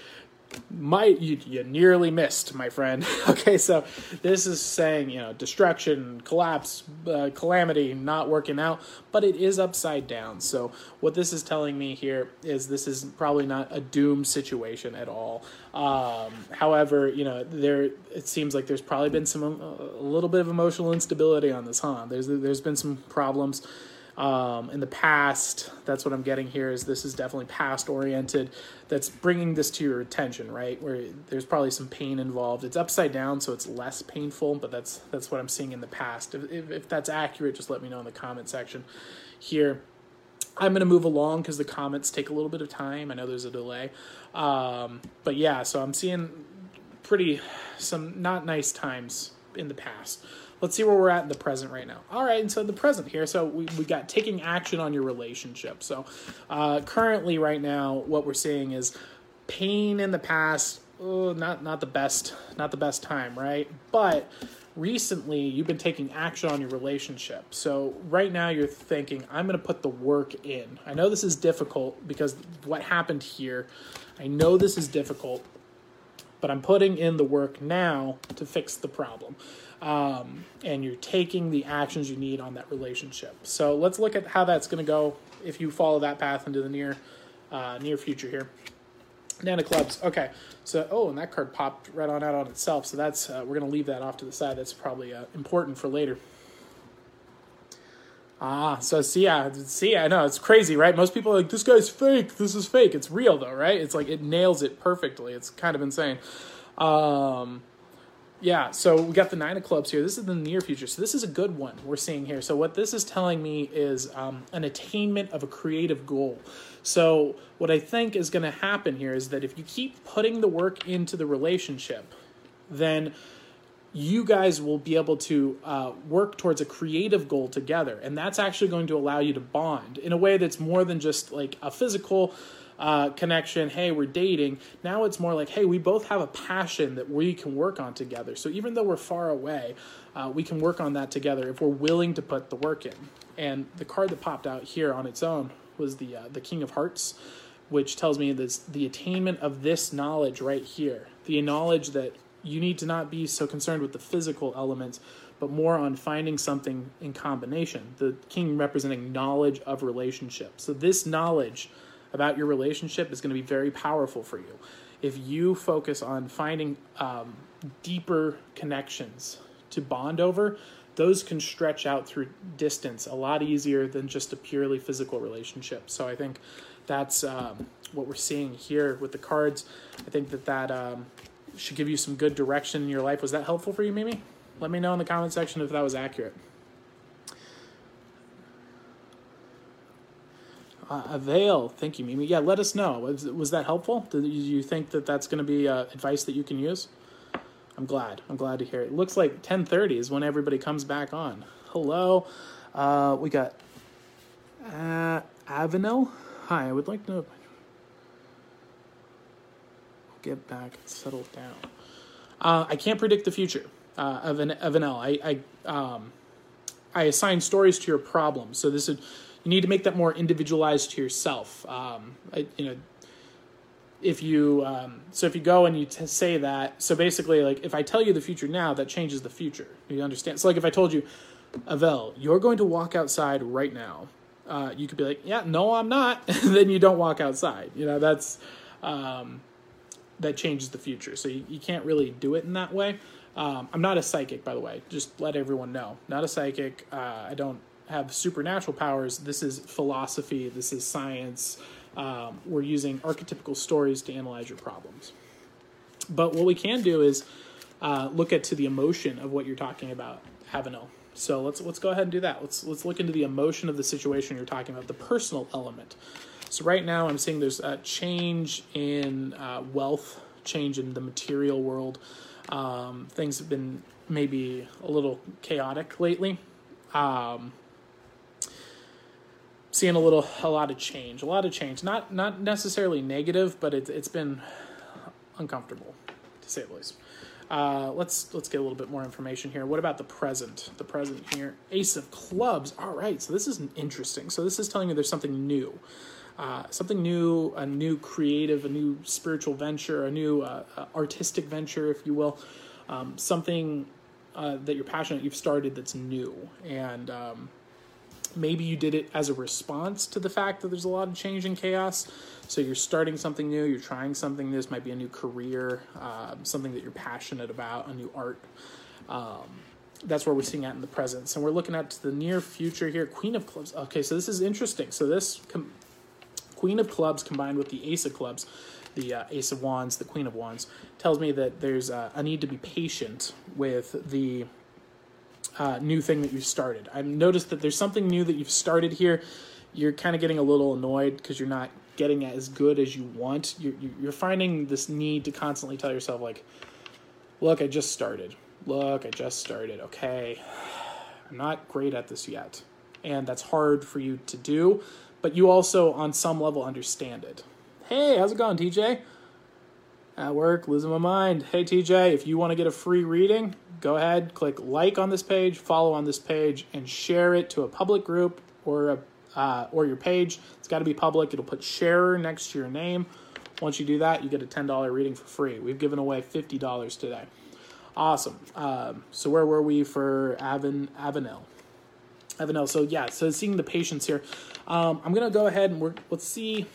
might you, you nearly missed my friend. *laughs* Okay so this is saying you know destruction collapse uh, calamity not working out but it is upside down. So what this is telling me here is this is probably not a doom situation at all. Um, however you know there it seems like there's probably been some a little bit of emotional instability on this huh? There's there's been some problems um, in the past. That's what I'm getting here. Is this is definitely past oriented. That's bringing this to your attention, right? Where there's probably some pain involved. It's upside down, so it's less painful. But that's that's what I'm seeing in the past. If if, if that's accurate, just let me know in the comment section here. I'm going to move along because the comments take a little bit of time. I know there's a delay. Um, but yeah, so I'm seeing pretty some not nice times in the past. Let's see where we're at in the present right now. All right, and so the present here. So we, we got taking action on your relationship. So uh, currently, right now, what we're seeing is pain in the past. Oh, not not the best, not the best time, right? But recently, you've been taking action on your relationship. So right now, you're thinking, I'm going to put the work in. I know this is difficult because what happened here. I know this is difficult, but I'm putting in the work now to fix the problem. Um, and you're taking the actions you need on that relationship. So let's look at how that's going to go if you follow that path into the near uh, near future here. Nine of clubs. Okay, so oh, and that card popped right on out on itself. So that's uh, we're going to leave that off to the side. That's probably uh, important for later. Ah, so see, yeah, see, I know it's crazy, right? Most people are like, this guy's fake. This is fake. It's real though, right? It's like it nails it perfectly. It's kind of insane. Um, yeah, so we got the nine of clubs here. This is the near future. So this is a good one we're seeing here. So what this is telling me is um, an attainment of a creative goal. So what I think is going to happen here is that if you keep putting the work into the relationship, then you guys will be able to uh, work towards a creative goal together, and that's actually going to allow you to bond in a way that's more than just like a physical uh, connection. Hey, we're dating. Now it's more like, hey, we both have a passion that we can work on together. So even though we're far away, uh, we can work on that together if we're willing to put the work in. And the card that popped out here on its own was the uh, the King of Hearts, which tells me this the attainment of this knowledge right here, the knowledge that you need to not be so concerned with the physical elements, but more on finding something in combination. The king representing knowledge of relationship. So this knowledge about your relationship is going to be very powerful for you. If you focus on finding um, deeper connections to bond over, those can stretch out through distance a lot easier than just a purely physical relationship. So I think that's um, what we're seeing here with the cards. I think that that um, should give you some good direction in your life. Was that helpful for you, Mimi? Let me know in the comment section if that was accurate. Uh, avail, thank you, Mimi. Yeah, let us know. Was, was that helpful? Do you think that that's going to be uh, advice that you can use? I'm glad. I'm glad to hear it. looks like 10:30 is when everybody comes back on. Hello, uh, we got uh, Avenel. Hi, I would like to get back and settle down. Uh, I can't predict the future uh, of an of um, I assign stories to your problem. So this is you need to make that more individualized to yourself. Um, I, you know, if you um, so if you go and you t- say that, so basically, like if I tell you the future now, that changes the future. You understand? So like if I told you, Avel, you're going to walk outside right now. Uh, you could be like, yeah, no, I'm not. *laughs* then you don't walk outside. You know, that's um, that changes the future. So you, you can't really do it in that way. Um, I'm not a psychic, by the way. Just let everyone know. Not a psychic. Uh, I don't have supernatural powers. This is philosophy. This is science. Um, we're using archetypical stories to analyze your problems. But what we can do is uh, look at to the emotion of what you're talking about, Avenel. So let's let's go ahead and do that. Let's let's look into the emotion of the situation you're talking about, the personal element. So right now, I'm seeing there's a change in uh, wealth, change in the material world. Um, things have been maybe a little chaotic lately. Um, seeing a little, a lot of change, a lot of change. Not not necessarily negative, but it's it's been uncomfortable to say the least. Uh, let's let's get a little bit more information here. What about the present? The present here, Ace of Clubs. All right, so this is interesting. So this is telling you there's something new uh, something new, a new creative, a new spiritual venture, a new uh, uh, artistic venture, if you will, um, something uh, that you're passionate, you've started that's new, and um, maybe you did it as a response to the fact that there's a lot of change and chaos. So you're starting something new, you're trying something. This might be a new career, um, something that you're passionate about, a new art. Um, that's where we're seeing at in the present. And we're looking at the near future here. Queen of Clubs. Okay, so this is interesting. So this com- Queen of Clubs combined with the Ace of Clubs, the uh, Ace of Wands, the Queen of Wands, tells me that there's uh, a need to be patient with the uh, new thing that you've started. I've noticed that there's something new that you've started here. You're kind of getting a little annoyed because you're not getting as good as you want. You're, you're finding this need to constantly tell yourself, like, Look, I just started. Look, I just started. Okay. I'm not great at this yet. And that's hard for you to do, but you also, on some level, understand it. Hey, how's it going, TJ? At work, losing my mind. Hey, TJ, if you want to get a free reading, go ahead, click like on this page, follow on this page, and share it to a public group or a uh, or your page. It's got to be public. It'll put sharer next to your name. Once you do that, you get a $10 reading for free. We've given away $50 today. Awesome. Um, so where were we for Avan Avanel? Avanel. So yeah, so seeing the patients here. Um, I'm gonna go ahead and we're, let's see.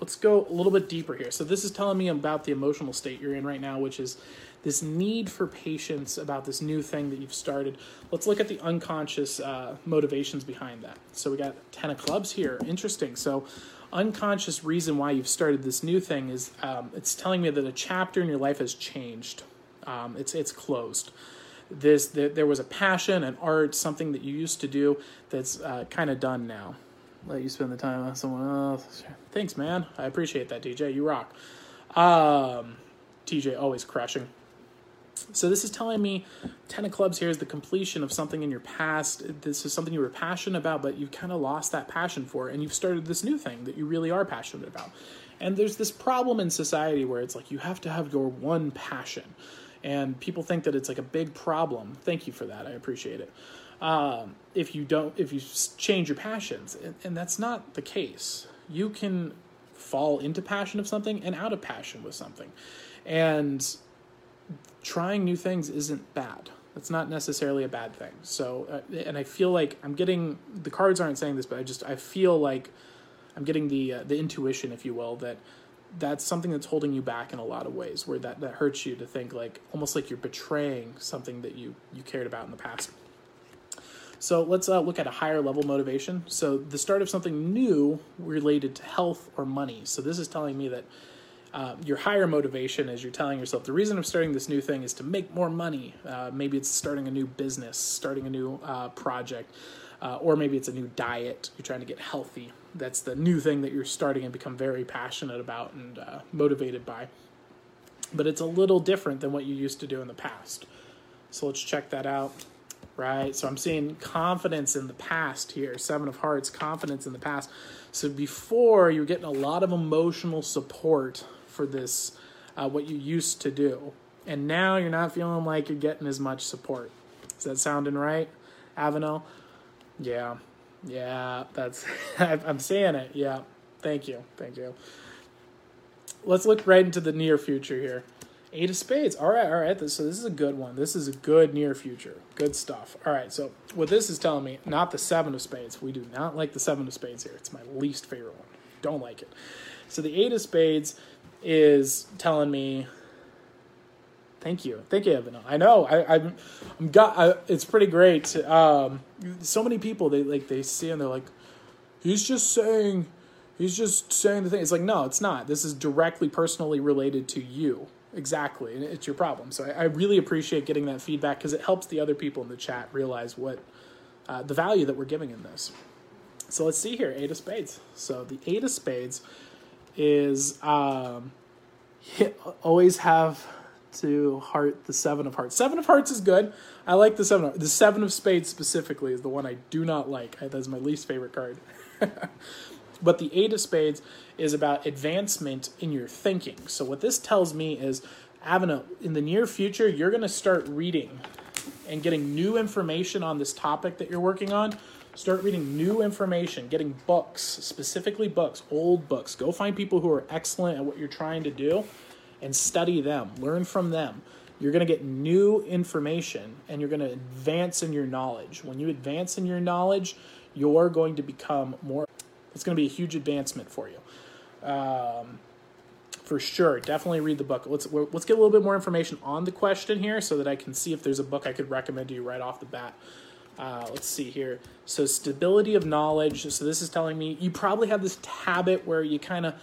Let's go a little bit deeper here. So this is telling me about the emotional state you're in right now, which is this need for patience about this new thing that you've started. Let's look at the unconscious uh, motivations behind that. So we got ten of clubs here. Interesting. So unconscious reason why you've started this new thing is um, it's telling me that a chapter in your life has changed um, it's it's closed. This the, there was a passion, an art, something that you used to do that's uh, kind of done now. Let you spend the time on someone else. Thanks, man. I appreciate that, DJ. You rock. Um, TJ always crushing. So this is telling me ten of clubs here is the completion of something in your past. This is something you were passionate about, but you've kind of lost that passion for, it, and you've started this new thing that you really are passionate about. And there's this problem in society where it's like you have to have your one passion and people think that it's like a big problem. Thank you for that. I appreciate it. Um, if you don't, if you change your passions, and, and that's not the case. You can fall into passion of something and out of passion with something, and trying new things isn't bad. That's not necessarily a bad thing. So, uh, and I feel like I'm getting the cards aren't saying this, but I just I feel like I'm getting the uh, the intuition, if you will, that that's something that's holding you back in a lot of ways where that, that hurts you to think like almost like you're betraying something that you you cared about in the past so let's uh, look at a higher level motivation so the start of something new related to health or money so this is telling me that uh, your higher motivation is you're telling yourself the reason i'm starting this new thing is to make more money uh, maybe it's starting a new business starting a new uh, project uh, or maybe it's a new diet you're trying to get healthy that's the new thing that you're starting and become very passionate about and uh, motivated by. But it's a little different than what you used to do in the past. So let's check that out. Right. So I'm seeing confidence in the past here. Seven of Hearts, confidence in the past. So before you're getting a lot of emotional support for this, uh, what you used to do. And now you're not feeling like you're getting as much support. Is that sounding right, Avenel? Yeah. Yeah, that's *laughs* I'm saying it. Yeah. Thank you. Thank you. Let's look right into the near future here. Eight of spades. All right, all right. So this is a good one. This is a good near future. Good stuff. All right. So what this is telling me, not the seven of spades. We do not like the seven of spades here. It's my least favorite one. Don't like it. So the eight of spades is telling me Thank you, thank you, Evan. I know I, I'm, I'm got. I, it's pretty great. Um, so many people they like they see and they're like, he's just saying, he's just saying the thing. It's like no, it's not. This is directly personally related to you. Exactly, and it's your problem. So I, I really appreciate getting that feedback because it helps the other people in the chat realize what uh, the value that we're giving in this. So let's see here, Eight of Spades. So the Eight of Spades is um, always have to heart the seven of hearts. Seven of hearts is good. I like the seven. Of, the seven of spades specifically is the one I do not like. That's my least favorite card. *laughs* but the eight of spades is about advancement in your thinking. So what this tells me is, Avena, in the near future, you're going to start reading and getting new information on this topic that you're working on. Start reading new information, getting books, specifically books, old books. Go find people who are excellent at what you're trying to do and study them, learn from them. You're going to get new information and you're going to advance in your knowledge. When you advance in your knowledge, you're going to become more, it's going to be a huge advancement for you. Um, for sure, definitely read the book. Let's let's get a little bit more information on the question here, so that I can see if there's a book I could recommend to you right off the bat. Uh, let's see here. So stability of knowledge. So this is telling me you probably have this habit where you kind of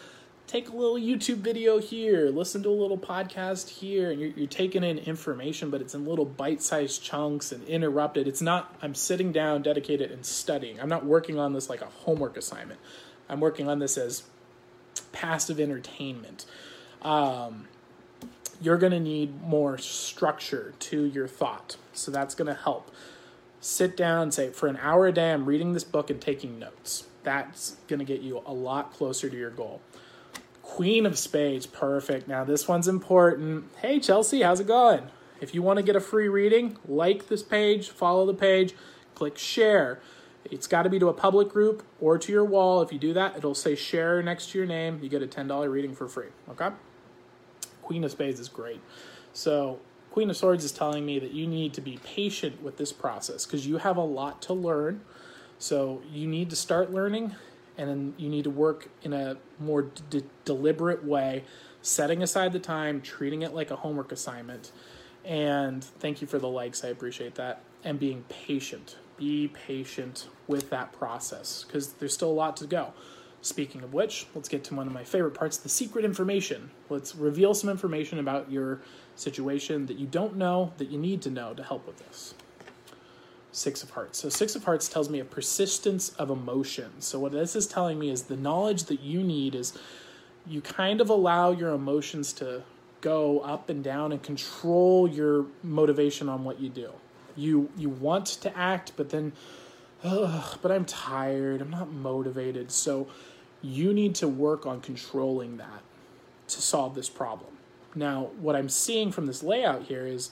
take a little YouTube video here, listen to a little podcast here, and you're, you're taking in information, but it's in little bite sized chunks and interrupted. It's not, I'm sitting down, dedicated, and studying. I'm not working on this like a homework assignment. I'm working on this as passive entertainment. Um, you're going to need more structure to your thought. So that's going to help. Sit down and say, for an hour a day, I'm reading this book and taking notes. That's going to get you a lot closer to your goal. Queen of Spades, perfect. Now, this one's important. Hey, Chelsea, how's it going? If you want to get a free reading, like this page, follow the page, click share. It's got to be to a public group or to your wall. If you do that, it'll say share next to your name. You get a $10 reading for free. Okay? Queen of Spades is great. So, Queen of Swords is telling me that you need to be patient with this process because you have a lot to learn. So, you need to start learning and then you need to work in a more d- deliberate way, setting aside the time, treating it like a homework assignment. And thank you for the likes. I appreciate that. And being patient be patient with that process because there's still a lot to go. Speaking of which, let's get to one of my favorite parts the secret information. Let's reveal some information about your situation that you don't know that you need to know to help with this. Six of Hearts. So, Six of Hearts tells me a persistence of emotion. So, what this is telling me is the knowledge that you need is you kind of allow your emotions to go up and down and control your motivation on what you do you you want to act but then ugh, but i'm tired i'm not motivated so you need to work on controlling that to solve this problem now what i'm seeing from this layout here is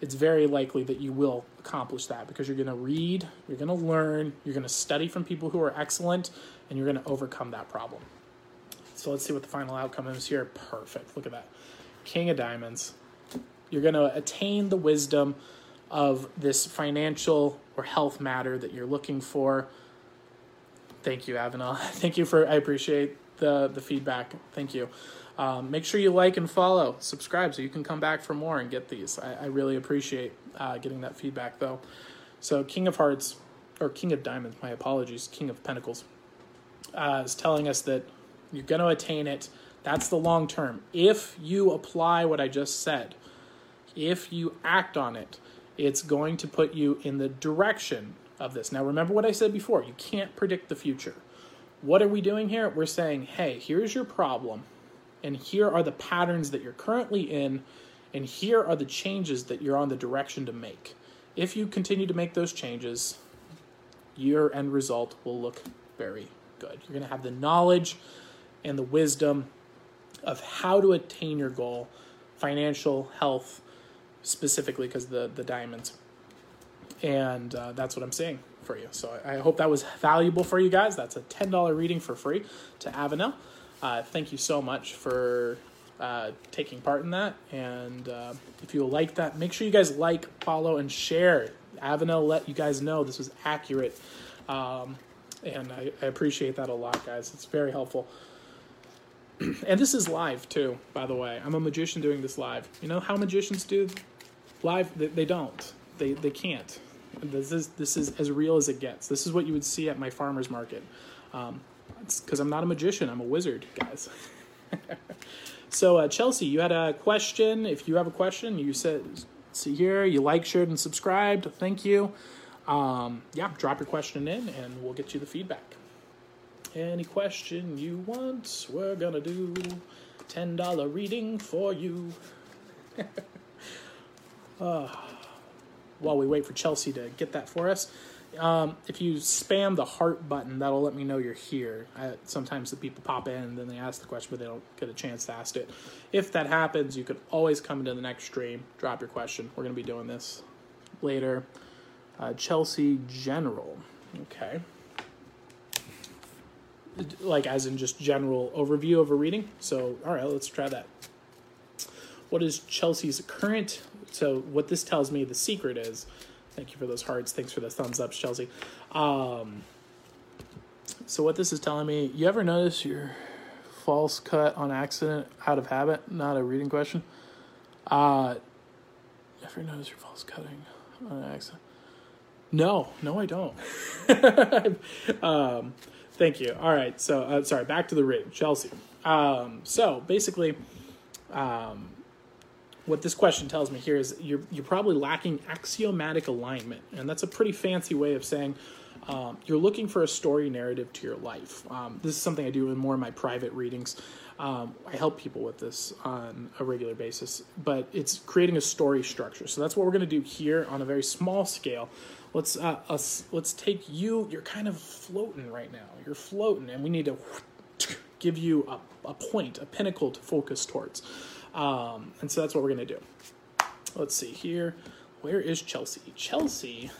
it's very likely that you will accomplish that because you're going to read you're going to learn you're going to study from people who are excellent and you're going to overcome that problem so let's see what the final outcome is here perfect look at that king of diamonds you're going to attain the wisdom of this financial or health matter that you're looking for. Thank you, Avenel. *laughs* Thank you for, I appreciate the, the feedback. Thank you. Um, make sure you like and follow, subscribe so you can come back for more and get these. I, I really appreciate uh, getting that feedback though. So, King of Hearts, or King of Diamonds, my apologies, King of Pentacles, uh, is telling us that you're going to attain it. That's the long term. If you apply what I just said, if you act on it, it's going to put you in the direction of this. Now, remember what I said before you can't predict the future. What are we doing here? We're saying, hey, here's your problem, and here are the patterns that you're currently in, and here are the changes that you're on the direction to make. If you continue to make those changes, your end result will look very good. You're going to have the knowledge and the wisdom of how to attain your goal financial, health, specifically because the the diamonds, and uh, that's what I'm saying for you. So I, hope that was valuable for you guys. That's a ten dollar reading for free to Avenel. Uh, thank you so much for uh, taking part in that. And uh, if you like that, make sure you guys like, follow, and share. Avenel let you guys know this was accurate. Um, and I, I, appreciate that a lot, guys. It's very helpful. *clears throat* and this is live too, by the way. I'm a magician doing this live. You know how magicians do live they, they don't they they can't this is this is as real as it gets this is what you would see at my farmers market um, it's because i'm not a magician i'm a wizard guys. *laughs* So uh, chelsea you had a question. If you have a question you said see here you like shared and subscribed thank you. Um, yeah drop your question in and we'll get you the feedback. Any question you want we're gonna do $10 reading for you. Uh, *laughs* while we wait for Chelsea to get that for us. Um, if you spam the heart button, that'll let me know you're here. I, sometimes the people pop in and then they ask the question, but they don't get a chance to ask it. If that happens, you could always come into the next stream, drop your question. We're going to be doing this later. Uh, Chelsea General. Okay. Like, as in just general overview of a reading. So, all right, let's try that. What is Chelsea's current so what this tells me, the secret is, thank you for those hearts. Thanks for the thumbs up, Chelsea. Um, so what this is telling me, you ever notice your false cut on accident out of habit? Not a reading question. Uh, ever notice your false cutting on accident? No, no, I don't. *laughs* um, thank you. All right, so uh, sorry. Back to the reading, Chelsea. Um, so basically, um, what this question tells me here is you're you're probably lacking axiomatic alignment, and that's a pretty fancy way of saying um, you're looking for a story narrative to your life. Um, this is something I do in more of my private readings. Um, I help people with this on a regular basis, but it's creating a story structure. So that's what we're going to do here on a very small scale. Let's uh, us, let's take you. You're kind of floating right now. You're floating, and we need to give you a, a point, a pinnacle to focus towards. Um, and so that's what we're going to do. Let's see here. Where is Chelsea? Chelsea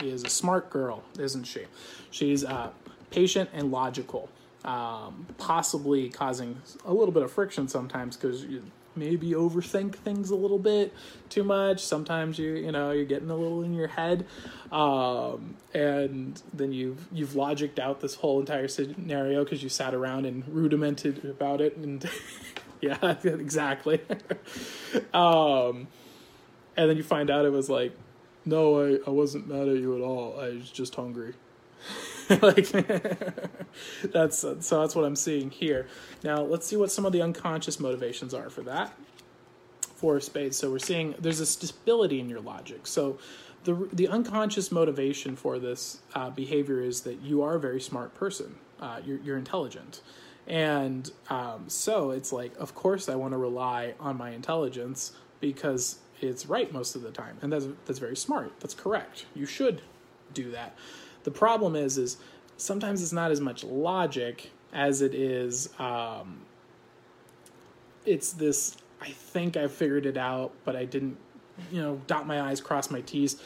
is a smart girl, isn't she? She's uh, patient and logical, um, possibly causing a little bit of friction sometimes because you maybe overthink things a little bit too much. Sometimes you you know you're getting a little in your head, um, and then you've you've logicked out this whole entire scenario because you sat around and rudimented about it and. *laughs* *laughs* yeah, *laughs* exactly. *laughs* um, and then you find out it was like no, I, I wasn't mad at you at all. I was just hungry. like that's so that's what I'm seeing here. Now let's see what some of the unconscious motivations are for that. Four spades. So we're seeing there's a stability in your logic. So the the unconscious motivation for this uh, behavior is that you are a very smart person. Uh, you're you're intelligent, and um, so it's like of course I want to rely on my intelligence because it's right most of the time, and that's that's very smart. That's correct. You should do that. The problem is, is sometimes it's not as much logic as it is. Um, it's this. I think I figured it out, but I didn't. You know, dot my i's, cross my t's.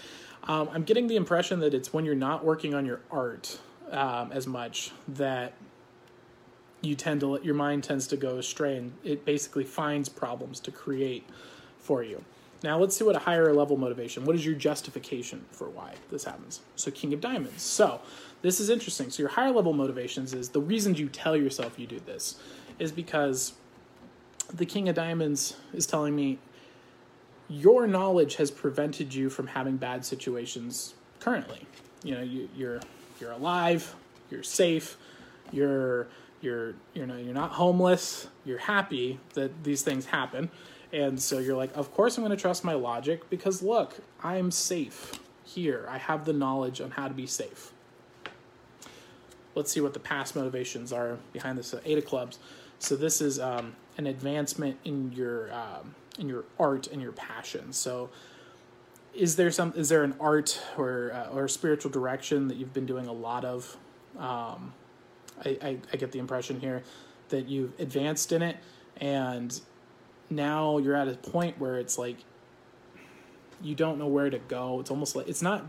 Um, I'm getting the impression that it's when you're not working on your art um, as much that you tend to let your mind tends to go astray, and it basically finds problems to create for you. Now let's see what a higher level motivation. What is your justification for why this happens? So King of Diamonds. So this is interesting. So your higher level motivations is the reasons you tell yourself you do this is because the King of Diamonds is telling me your knowledge has prevented you from having bad situations currently. You know, you, you're you're alive, you're safe, you're you're you know you're not homeless, you're happy that these things happen and so you're like, of course I'm going to trust my logic because look, I'm safe here. I have the knowledge on how to be safe. Let's see what the past motivations are behind this Eight of Clubs. So this is um, an advancement in your um, in your art and your passion. So is there some is there an art or uh, or spiritual direction that you've been doing a lot of? Um, I, I, I get the impression here that you've advanced in it and now you're at a point where it's like you don't know where to go. It's almost like it's not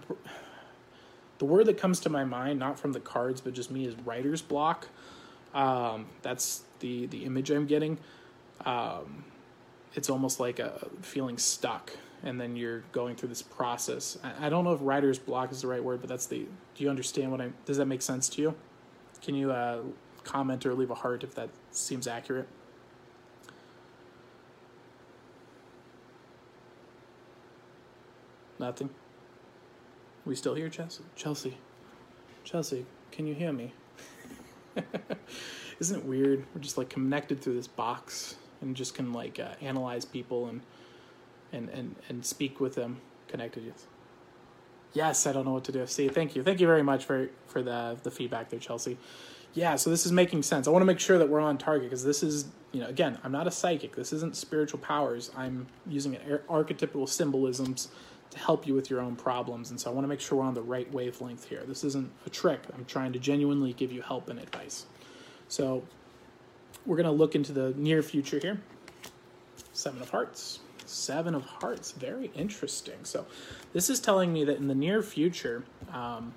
the word that comes to my mind, not from the cards, but just me is writer's block. Um, that's the the image I'm getting. Um, it's almost like a feeling stuck, and then you're going through this process. I, I don't know if writer's block is the right word, but that's the. Do you understand what I? Does that make sense to you? Can you uh, comment or leave a heart if that seems accurate? Nothing. We still here, Chelsea? Chelsea. Chelsea, can you hear me? *laughs* Isn't it weird? We're just like connected through this box and just can like uh, analyze people and and and and speak with them connected. Yes. Yes, I don't know what to do. See, thank you, thank you very much for for the the feedback there, Chelsea. Yeah, so this is making sense. I want to make sure that we're on target because this is, you know, again, I'm not a psychic. This isn't spiritual powers. I'm using archetypal symbolisms to help you with your own problems. And so I want to make sure we're on the right wavelength here. This isn't a trick. I'm trying to genuinely give you help and advice. So we're going to look into the near future here. Seven of Hearts. Seven of Hearts. Very interesting. So this is telling me that in the near future, um,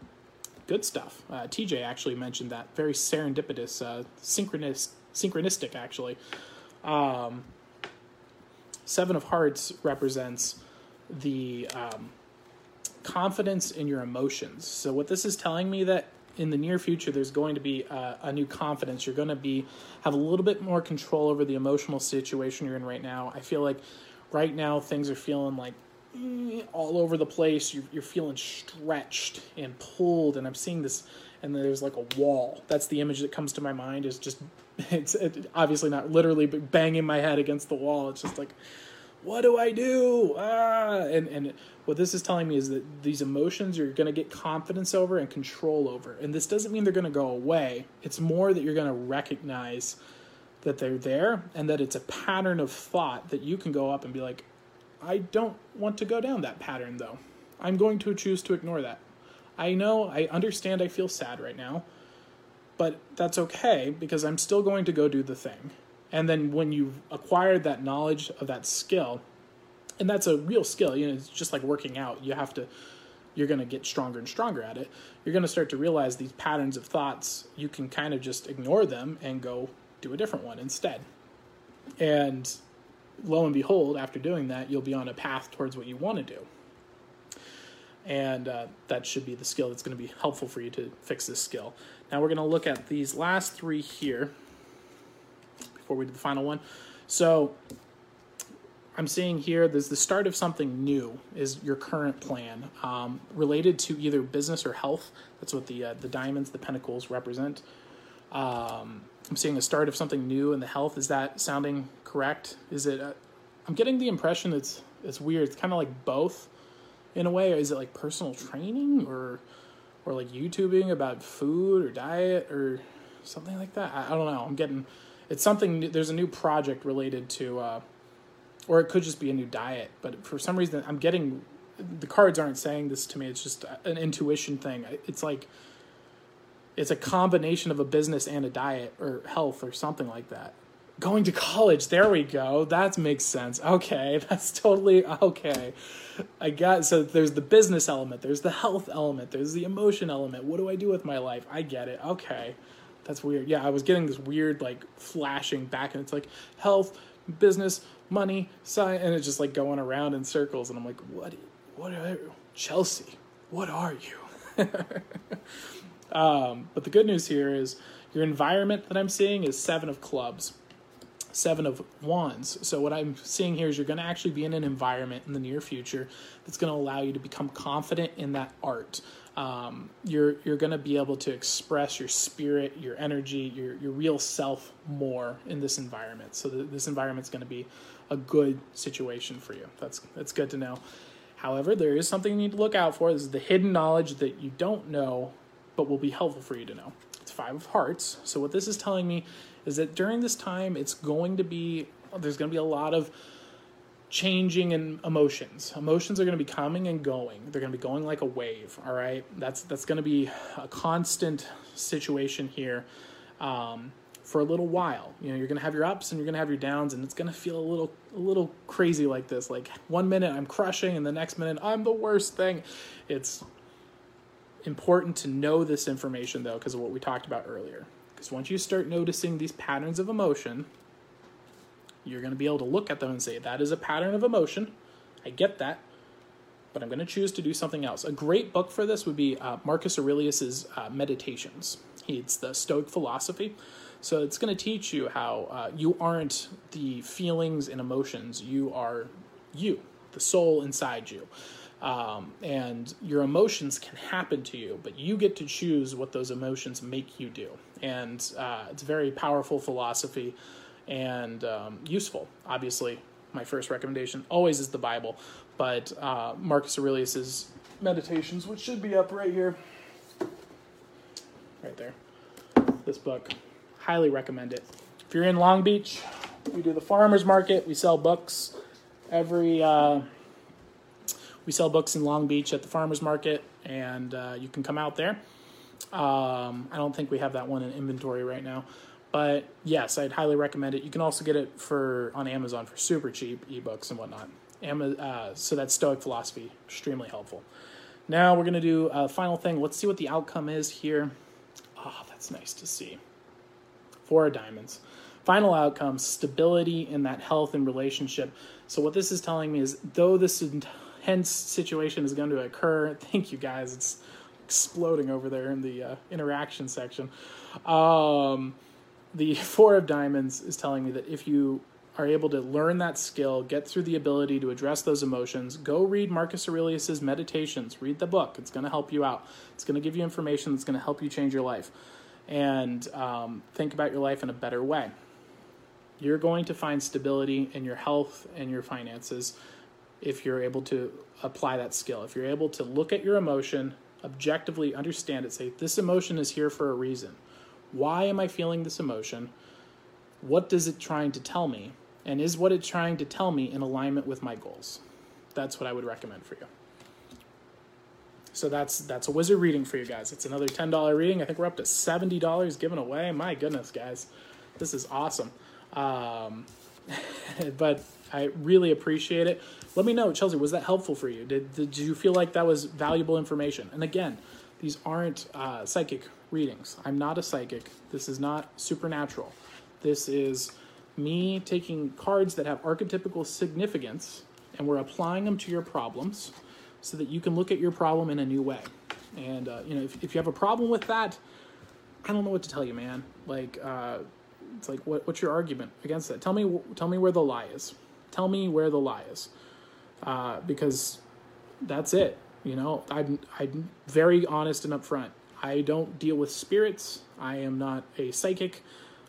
good stuff. Uh, TJ actually mentioned that. Very serendipitous, uh, synchronous, synchronistic, actually. Um, Seven of Hearts represents the um, confidence in your emotions. So what this is telling me that in the near future there's going to be a, a new confidence. You're going to be have a little bit more control over the emotional situation you're in right now. I feel like right now things are feeling like mm, all over the place. You're, you're feeling stretched and pulled, and I'm seeing this. And there's like a wall. That's the image that comes to my mind. Is just *laughs* it's it, obviously not literally, but banging my head against the wall. It's just like what do I do? Ah, and and what this is telling me is that these emotions you're going to get confidence over and control over, and this doesn't mean they're going to go away. It's more that you're going to recognize that they're there and that it's a pattern of thought that you can go up and be like, I don't want to go down that pattern though. I'm going to choose to ignore that. I know, I understand I feel sad right now, but that's okay because I'm still going to go do the thing. And then when you've acquired that knowledge of that skill, and that's a real skill, you know, it's just like working out. You have to, you're going to get stronger and stronger at it. You're going to start to realize these patterns of thoughts, you can kind of just ignore them and go do a different one instead. And lo and behold, after doing that, you'll be on a path towards what you want to do. And uh, that should be the skill that's going to be helpful for you to fix this skill. Now we're going to look at these last three here before we do the final one. So I'm seeing here there's the start of something new is your current plan um, related to either business or health. That's what the uh, the diamonds, the pentacles represent. Um, I'm seeing a start of something new in the health. Is that sounding correct? Is it? Uh, I'm getting the impression it's it's weird. It's kind of like both, in a way. Is it like personal training or or like YouTubing about food or diet or something like that? I, I don't know. I'm getting it's something. New, there's a new project related to, uh, or it could just be a new diet. But for some reason, I'm getting the cards aren't saying this to me. It's just an intuition thing. It's like it's a combination of a business and a diet or health or something like that. Going to college, there we go. That makes sense. Okay, *laughs* that's totally okay. I got so there's the business element, there's the health element, there's the emotion element. What do I do with my life? I get it. Okay. That's weird. Yeah, I was getting this weird like flashing back and it's like health, business, money, science and it's just like going around in circles and I'm like, "What what are you? Chelsea? What are you?" *laughs* Um, but the good news here is your environment that I'm seeing is seven of clubs, seven of wands. So what I'm seeing here is you're going to actually be in an environment in the near future that's going to allow you to become confident in that art. Um, you're you're going to be able to express your spirit, your energy, your your real self more in this environment. So th- this environment's going to be a good situation for you. That's that's good to know. However, there is something you need to look out for. This is the hidden knowledge that you don't know but will be helpful for you to know. It's Five of Hearts. So, what this is telling me is that during this time, it's going to be, there's going to be a lot of changing in emotions. Emotions are going to be coming and going. They're going to be going like a wave. All right, that's that's going to be a constant situation here um, for a little while. You know, you're going to have your ups and you're going to have your downs, and it's going to feel a little a little crazy like this. Like one minute I'm crushing, and the next minute I'm the worst thing. It's important to know this information though because of what we talked about earlier. Because once you start noticing these patterns of emotion you're going to be able to look at them and say that is a pattern of emotion. I get that but i'm going to choose to do something else. A great book for this would be uh, marcus aurelius's uh, meditations. It's the stoic philosophy. So it's going to teach you how uh, you aren't the feelings and emotions you are you the soul inside you um, and your emotions can happen to you, but you get to choose what those emotions make you do. And uh, it's a very powerful philosophy and um, useful. Obviously, my first recommendation always is the Bible, but uh, Marcus Aurelius's Meditations, which should be up right here, right there. This book, highly recommend it. If you're in Long Beach, we do the farmers market. We sell books every. Uh, we sell books in Long Beach at the farmers market, and uh, you can come out there. Um, I don't think we have that one in inventory right now, but yes, I'd highly recommend it. You can also get it for on Amazon for super cheap ebooks and whatnot. Uh, so that's Stoic philosophy, extremely helpful. Now we're gonna do a final thing. Let's see what the outcome is here. Oh, that's nice to see. Four of diamonds. Final outcome: stability in that health and relationship. So what this is telling me is, though this tense situation is going to occur. *laughs* Thank you guys. It's exploding over there in the uh, interaction section. Um, the *laughs* Four of Diamonds is telling me that if you are able to learn that skill, get through the ability to address those emotions, go read Marcus Aurelius's Meditations. Read the book. It's going to help you out. It's going to give you information that's going to help you change your life and um, think about your life in a better way. You're going to find stability in your health and your finances if you're able to apply that skill. If you're able to look at your emotion, objectively understand it, say, this emotion is here for a reason. Why am I feeling this emotion? What does it trying to tell me? And is what it's trying to tell me in alignment with my goals? That's what I would recommend for you. So that's that's a wizard reading for you guys. It's another ten dollar reading. I think we're up to seventy dollars given away. My goodness, guys, this is awesome. Um, *laughs* but I really appreciate it. Let me know, Chelsea, was that helpful for you? Did, did you feel like that was valuable information? And again, these aren't uh, psychic readings. I'm not a psychic. This is not supernatural. This is me taking cards that have archetypical significance and we're applying them to your problems so that you can look at your problem in a new way. And, uh, you know, if, if you have a problem with that, I don't know what to tell you, man. Like, uh, it's like, what, what's your argument against that? Tell me, tell me where the lie is. Tell me where the lie is, uh, because that's it. You know, I'm I'm very honest and upfront. I don't deal with spirits. I am not a psychic.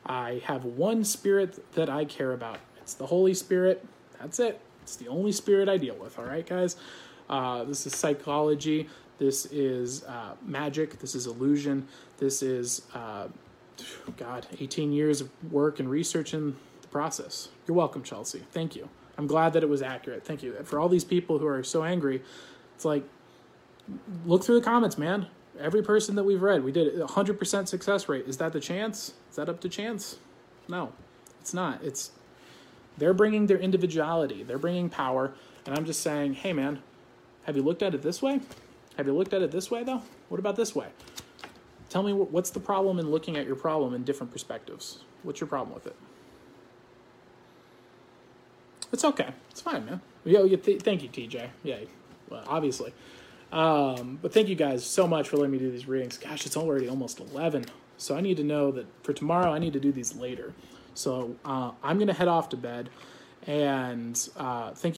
I have one spirit that I care about. It's the Holy Spirit. That's it. It's the only spirit I deal with. All right, guys. Uh, this is psychology. This is uh, magic. This is illusion. This is uh, God, 18 years of work and research the process. You're welcome, Chelsea. Thank you. I'm glad that it was accurate. Thank you. For all these people who are so angry, it's like, look through the comments, man. Every person that we've read, we did 100% success rate. Is that the chance? Is that up to chance? No, it's not. It's they're bringing their individuality, they're bringing power, and I'm just saying, hey, man, have you looked at it this way? Have you looked at it this way, though? What about this way? Tell me what's the problem in looking at your problem in different perspectives? What's your problem with it? It's okay. It's fine, man. Yo, th- thank you, TJ. Yeah, well, obviously. Um, but thank you guys so much for letting me do these readings. Gosh, it's already almost 11. So I need to know that for tomorrow, I need to do these later. So uh, I'm going to head off to bed. And uh, thank you.